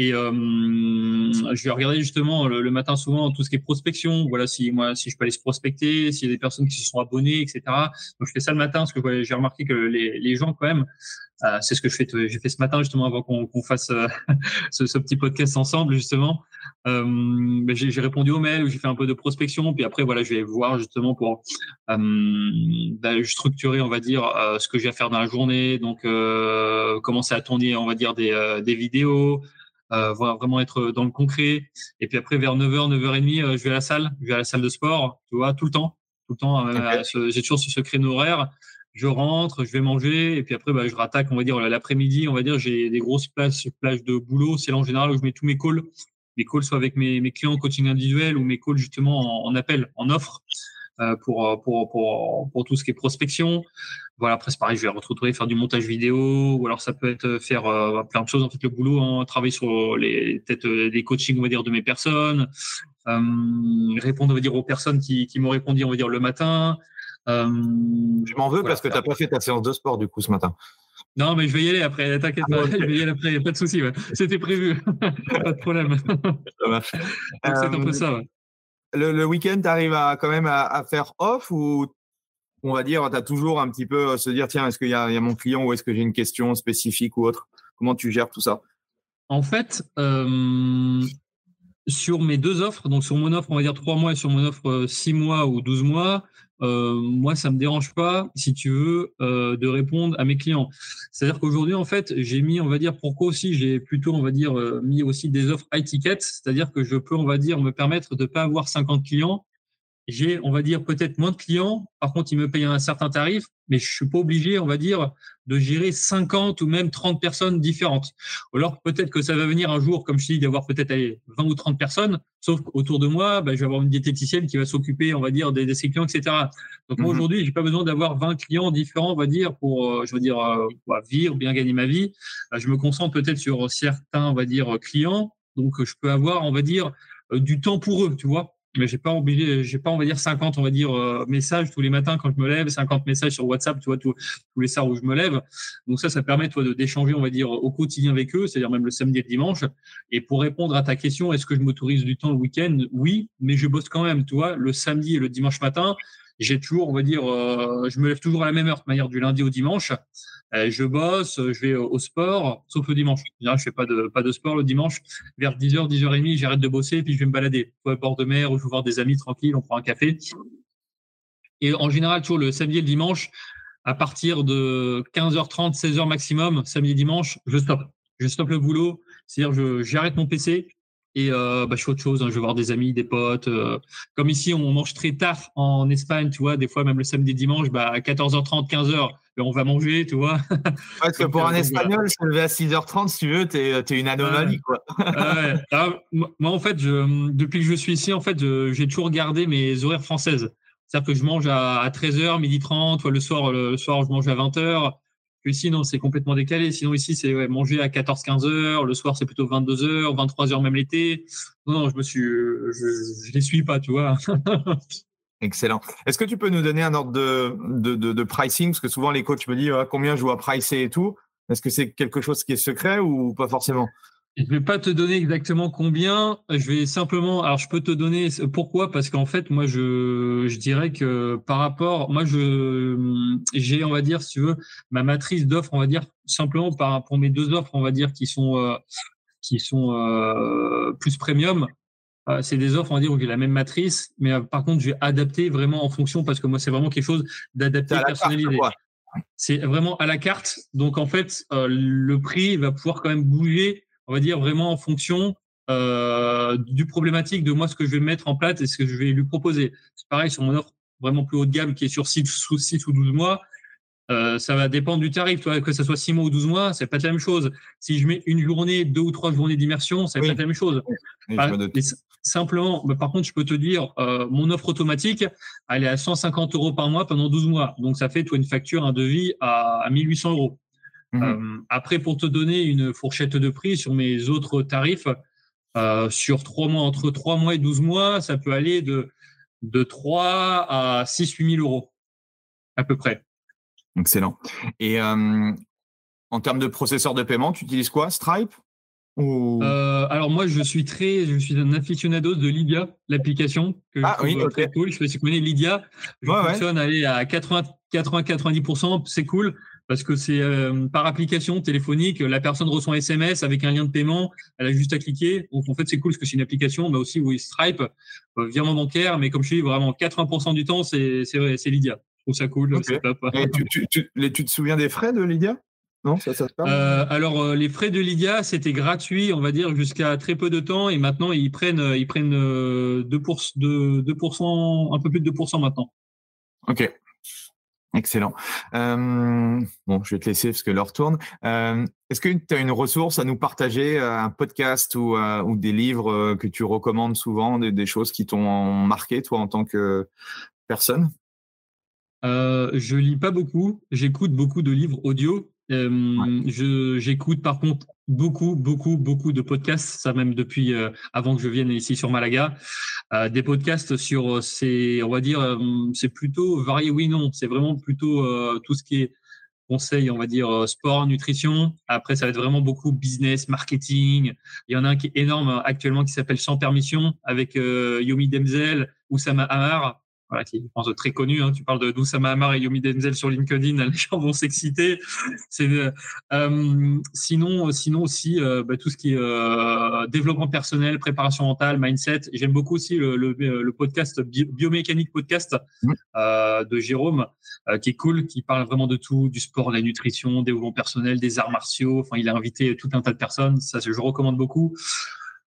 Et euh, je vais regarder justement le, matin souvent tout ce qui est prospection. Voilà, si moi, si je peux aller se prospecter, s'il y a des personnes qui se sont abonnées, etc. Donc je fais ça le matin parce que j'ai remarqué que les, gens quand même euh, c'est ce que je fais, j'ai fait ce matin justement avant qu'on fasse euh, (laughs) ce, petit podcast ensemble justement. Ben, j'ai répondu aux mails, j'ai fait un peu de prospection, puis après voilà, je vais voir justement pour ben, structurer, on va dire, ce que j'ai à faire dans la journée, donc commencer à tourner, on va dire, des, des vidéos. Voilà, vraiment être dans le concret. Et puis après, vers 9h, 9h30, je vais à la salle, je vais à la salle de sport, tu vois, tout le temps. Tout le temps, j'ai toujours ce, ce créneau horaire je rentre, je vais manger, et puis après, bah, je rattaque, on va dire, l'après-midi, on va dire, j'ai des grosses plages, plages de boulot. C'est là en général où je mets tous mes calls. Mes calls soit avec mes, mes clients en coaching individuel ou mes calls justement en, appel, en offre. Euh, pour, pour, pour, pour, tout ce qui est prospection. Voilà, après, c'est pareil, je vais retrouver faire du montage vidéo, ou alors ça peut être faire euh, plein de choses. En fait, le boulot, hein, travailler sur les peut-être euh, des coachings, on va dire, de mes personnes, euh, répondre, on va dire, aux personnes qui, qui m'ont répondu, on va dire, le matin, euh, je m'en veux parce que tu n'as pas fait ta séance de sport du coup ce matin. Non, mais je vais y aller après, t'inquiète ah, pas, je vais y aller après, pas de souci, (laughs) c'était prévu, (laughs) pas de problème. Marche. c'est un peu ça. Ouais. Le, week-end, tu arrives à, quand même à, faire off ou on va dire, tu as toujours un petit peu se dire, tiens, est-ce qu'il y, a mon client ou est-ce que j'ai une question spécifique ou autre? Comment tu gères tout ça? En fait, euh, sur mes deux offres, donc sur mon offre, on va dire trois mois et sur mon offre euh, six mois ou 12 mois, euh, moi, ça me dérange pas, si tu veux, euh, de répondre à mes clients. C'est-à-dire qu'aujourd'hui, en fait, j'ai mis, on va dire, pourquoi aussi, j'ai plutôt, on va dire, euh, mis aussi des offres high ticket, c'est-à-dire que je peux, on va dire, me permettre de pas avoir 50 clients j'ai, on va dire, peut-être moins de clients. Par contre, ils me payent un certain tarif, mais je suis pas obligé, on va dire, de gérer 50 ou même 30 personnes différentes. Alors peut-être que ça va venir un jour, comme je dis, d'avoir peut-être 20 ou 30 personnes, sauf qu'autour de moi, bah, je vais avoir une diététicienne qui va s'occuper, on va dire, des, des clients, etc. Donc moi, mhm. aujourd'hui, j'ai pas besoin d'avoir 20 clients différents, on va dire, pour, euh, je veux dire, euh, vivre, bien gagner ma vie. Euh, je me concentre peut-être sur certains, on va dire, clients. Donc je peux avoir, on va dire, du temps pour eux, tu vois j'ai pas obligé, j'ai pas on va dire 50 on va dire euh, messages tous les matins quand je me lève, 50 messages sur WhatsApp, tu vois tous, tous les soirs où je me lève. Donc ça ça permet toi d'échanger on va dire au quotidien avec eux, c'est-à-dire même le samedi et le dimanche. Et pour répondre à ta question, est-ce que je m'autorise du temps le week-end? Oui, mais je bosse quand même, tu vois, le samedi et le dimanche matin, j'ai toujours on va dire euh, je me lève toujours à la même heure, de manière du lundi au dimanche. Euh, je bosse, je vais au sport, sauf le dimanche. Je fais pas de, pas de sport le dimanche. Vers 10h, 10h30, j'arrête de bosser, puis je vais me balader. Soit à bord de mer, je vais voir des amis tranquilles, on prend un café. Et en général, toujours le samedi et le dimanche, à partir de 15h30, 16h maximum, samedi et dimanche, je stoppe. Je stoppe le boulot, c'est-à-dire j'arrête mon PC et euh, bah, je fais autre chose. Hein. Je vais voir des amis, des potes. Euh. comme ici, on mange très tard en Espagne, tu vois. Des fois, même le samedi dimanche, bah, à 14h30, 15h, ben, on va manger, tu vois. (laughs) Parce que pour un Espagnol, se lever à 6h30, si tu veux, tu es, une anomalie, quoi. moi, en fait, je, depuis que je suis ici, en fait, j'ai toujours gardé mes horaires françaises. C'est-à-dire que je mange à, 13h, midi 30, le soir, le soir, je mange à 20h. Puis sinon, c'est complètement décalé. Sinon, ici, c'est manger à 14-15 h Le soir, c'est plutôt 22 h 23 h même l'été. Non, je me suis, je, je les suis pas, tu vois. (laughs) Excellent. Est-ce que tu peux nous donner un ordre de, de, de, pricing? Parce que souvent, les coachs me disent ah, combien je dois pricer et tout. Est-ce que c'est quelque chose qui est secret ou pas forcément? Je ne vais pas te donner exactement combien. Je vais simplement. Alors, je peux te donner. Pourquoi Parce qu'en fait, moi, je, je dirais que par rapport. Moi, je j'ai, on va dire, si tu veux, ma matrice d'offres, on va dire, simplement par, pour mes deux offres, on va dire, qui sont, euh, qui sont euh, plus premium. Euh, c'est des offres, on va dire, où j'ai la même matrice. Mais euh, par contre, je vais adapter vraiment en fonction parce que moi, c'est vraiment quelque chose d'adapté, personnalisé. C'est vraiment à la carte. Donc, en fait, le prix va pouvoir quand même bouger on va dire vraiment en fonction euh, du problématique de moi ce que je vais mettre en place et ce que je vais lui proposer. C'est pareil sur mon offre vraiment plus haut de gamme qui est sur 6, 6 ou 12 mois. Euh, ça va dépendre du tarif, toi, que ce soit 6 mois ou 12 mois, c'est pas la même chose. Si je mets une journée, deux ou trois journées d'immersion, c'est pas la même chose. simplement, bah, par contre, je peux te dire, euh, mon offre automatique, elle est à 150 euros par mois pendant 12 mois. Donc, ça fait, toi, une facture, un devis à, à 1800 euros. Mmh euh, après, pour te donner une fourchette de prix sur mes autres tarifs, euh, sur trois mois, entre 3 mois et 12 mois, ça peut aller de, de 3 à 6 8 000 euros, à peu près. Excellent. Et euh, en termes de processeur de paiement, tu utilises quoi? Stripe? Alors moi je suis très je suis un aficionado de Lydia l'application que ah, je trouve très cool. Je sais pas si tu connais Lydia. Je fonctionne à 80 80 90% c'est cool parce que c'est euh, par application téléphonique, la personne reçoit un SMS avec un lien de paiement, elle a juste à cliquer. Donc en fait, c'est cool parce que c'est une application, mais aussi oui, Stripe, euh, virement bancaire, mais comme je dis, vraiment 80% du temps, c'est c'est Lydia. Je trouve ça cool, c'est top. tu, tu, tu, te souviens des frais de Lydia? Non, ça, ça se euh, alors, euh, les frais de Lydia, c'était gratuit, on va dire, jusqu'à très peu de temps. Et maintenant, ils prennent, ils prennent 2%, 2%, un peu plus de 2% maintenant. OK. Excellent. Euh, bon, je vais te laisser parce que l'heure tourne. Euh, est-ce que tu as une ressource à nous partager, euh, un podcast ou, ou des livres que tu recommandes souvent, des, choses qui t'ont marqué, toi, en tant que personne? Je lis pas beaucoup. J'écoute beaucoup de livres audio. J'écoute par contre beaucoup, beaucoup, beaucoup de podcasts, ça même depuis avant que je vienne ici sur Malaga. Euh, des podcasts sur c'est on va dire c'est plutôt varié oui non c'est vraiment plutôt tout ce qui est conseil on va dire sport nutrition. Après ça va être vraiment beaucoup business marketing. Il y en a un qui est énorme actuellement qui s'appelle sans permission avec Yomi Demzel Oussama Amar voilà, qui est, je pense, très connu. Hein. Tu parles de Doussama Amar et Yomi Denzel sur LinkedIn, (laughs) les gens vont s'exciter. C'est, euh, sinon, sinon aussi euh, bah, tout ce qui est euh, développement personnel, préparation mentale, mindset. J'aime beaucoup aussi le, le, le podcast biomécanique podcast mmh. euh, de Jérôme, euh, qui est cool, qui parle vraiment de tout, du sport, de la nutrition, développement personnel, des arts martiaux. Enfin, il a invité tout un tas de personnes. Ça, je recommande beaucoup.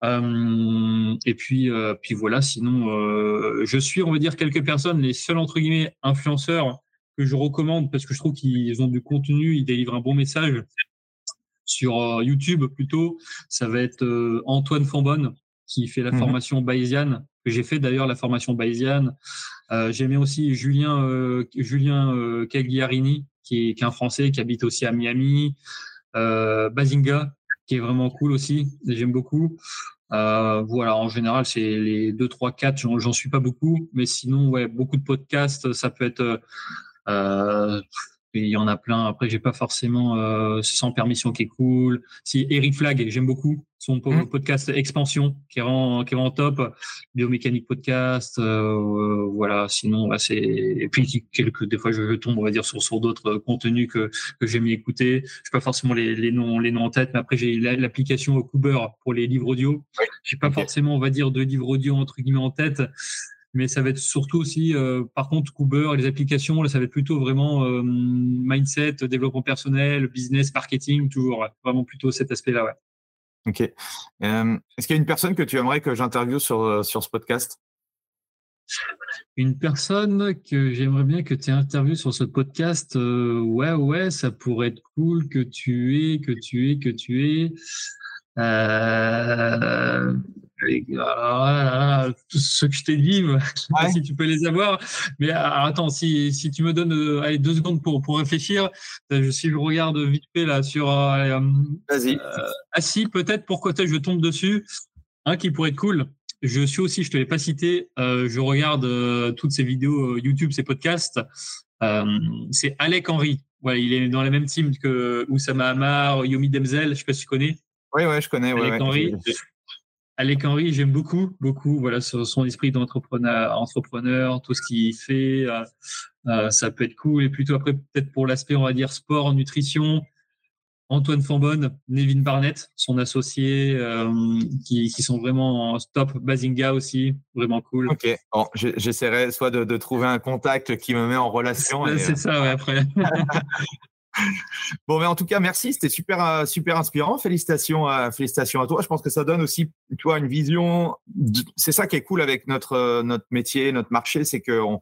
Euh, et puis, euh, puis voilà. Sinon, euh, je suis, on va dire, quelques personnes, les seuls entre guillemets influenceurs que je recommande parce que je trouve qu'ils ont du contenu, ils délivrent un bon message sur YouTube plutôt. Ça va être Antoine Fambonne qui fait la mmh formation bayésienne que j'ai fait d'ailleurs la formation bayésienne. J'aimais aussi Julien Julien Cagliarini qui est, qui est un Français qui habite aussi à Miami. Bazinga qui vraiment cool aussi. J'aime beaucoup. Euh, voilà, en général, c'est les 2, 3, 4, j'en suis pas beaucoup, mais sinon, ouais, beaucoup de podcasts, ça peut être euh, il y en a plein. Après, j'ai pas forcément euh, sans permission qui est cool. Si Eric Flag, j'aime beaucoup son mmh. podcast Expansion qui est vraiment, qui est top. Biomécanique podcast, euh, voilà. Sinon, bah, c'est et puis quelques des fois je, tombe, on va dire, sur sur d'autres contenus que que j'aime écouter. Je pas forcément les, les noms les noms en tête, mais après j'ai l'application Cooper pour les livres audio. J'ai pas forcément, on va dire, de livres audio entre guillemets en tête. Mais ça va être surtout aussi, par contre, Uber, les applications, là, ça va être plutôt vraiment mindset, développement personnel, business, marketing, toujours, vraiment plutôt cet aspect-là, ouais. Ok. Est-ce qu'il y a une personne que tu aimerais que j'interviewe sur, sur ce podcast? Une personne que j'aimerais bien que tu aies interviewé sur ce podcast, euh, ouais, ouais, ça pourrait être cool que tu es, que tu es, que tu es. Euh, tout ce que je t'ai dit, je sais pas si tu peux les avoir. Mais attends, si, si tu me donnes euh, allez, deux secondes pour, pour réfléchir, je, si je regarde vite fait là sur. Vas-y. ah si, peut-être pourquoi je tombe dessus. Un qui pourrait être cool. Je suis aussi, je te l'ai pas cité, euh, je regarde euh, toutes ces vidéos euh, YouTube, ces podcasts. c'est Alec Henry. Ouais, il est dans la même team que Oussama Hamar, Yomi Demzel. Je sais pas si tu connais. Oui, ouais, je connais. Alec Henry. Alec Henry, j'aime beaucoup, beaucoup. Voilà, son esprit d'entrepreneur, entrepreneur, tout ce qu'il fait, ça peut être cool. Et plutôt après, peut-être pour l'aspect, on va dire sport, nutrition, Antoine Fambonne, Nevin Barnett, son associé, euh, qui, sont vraiment en stop. Bazinga aussi, vraiment cool. Ok, bon, j'essaierai soit de, trouver un contact qui me met en relation. C'est ça, ouais, après. (laughs) (laughs) bon, mais en tout cas, merci. C'était super, euh, super inspirant. Félicitations, à, félicitations à toi. Je pense que ça donne aussi, tu vois, une vision. C'est ça qui est cool avec notre, euh, notre métier, notre marché, c'est qu'on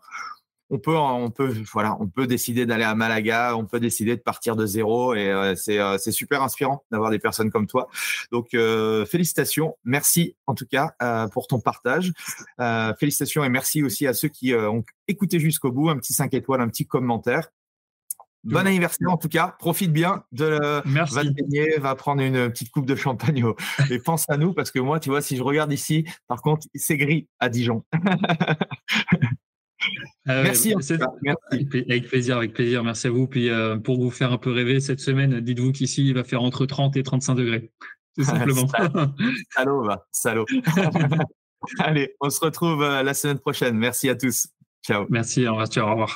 on peut, on peut, voilà, on peut décider d'aller à Malaga, on peut décider de partir de zéro, et euh, c'est super inspirant d'avoir des personnes comme toi. Donc félicitations, merci en tout cas pour ton partage. félicitations et merci aussi à ceux qui ont écouté jusqu'au bout, un petit 5 étoiles, un petit commentaire. Bon anniversaire en tout cas, profite bien de Merci. va te va prendre une petite coupe de champagne (laughs) et pense à nous parce que moi tu vois si je regarde ici, par contre c'est gris à Dijon. Euh, (laughs) merci, Avec plaisir, avec plaisir. Merci à vous. Puis euh, pour vous faire un peu rêver cette semaine, dites-vous qu'ici il va faire entre 30 et 35 degrés. Tout simplement. (laughs) salaud, va, salaud. Allez, on se retrouve euh, la semaine prochaine. Merci à tous. Ciao. Merci, au revoir. Au revoir.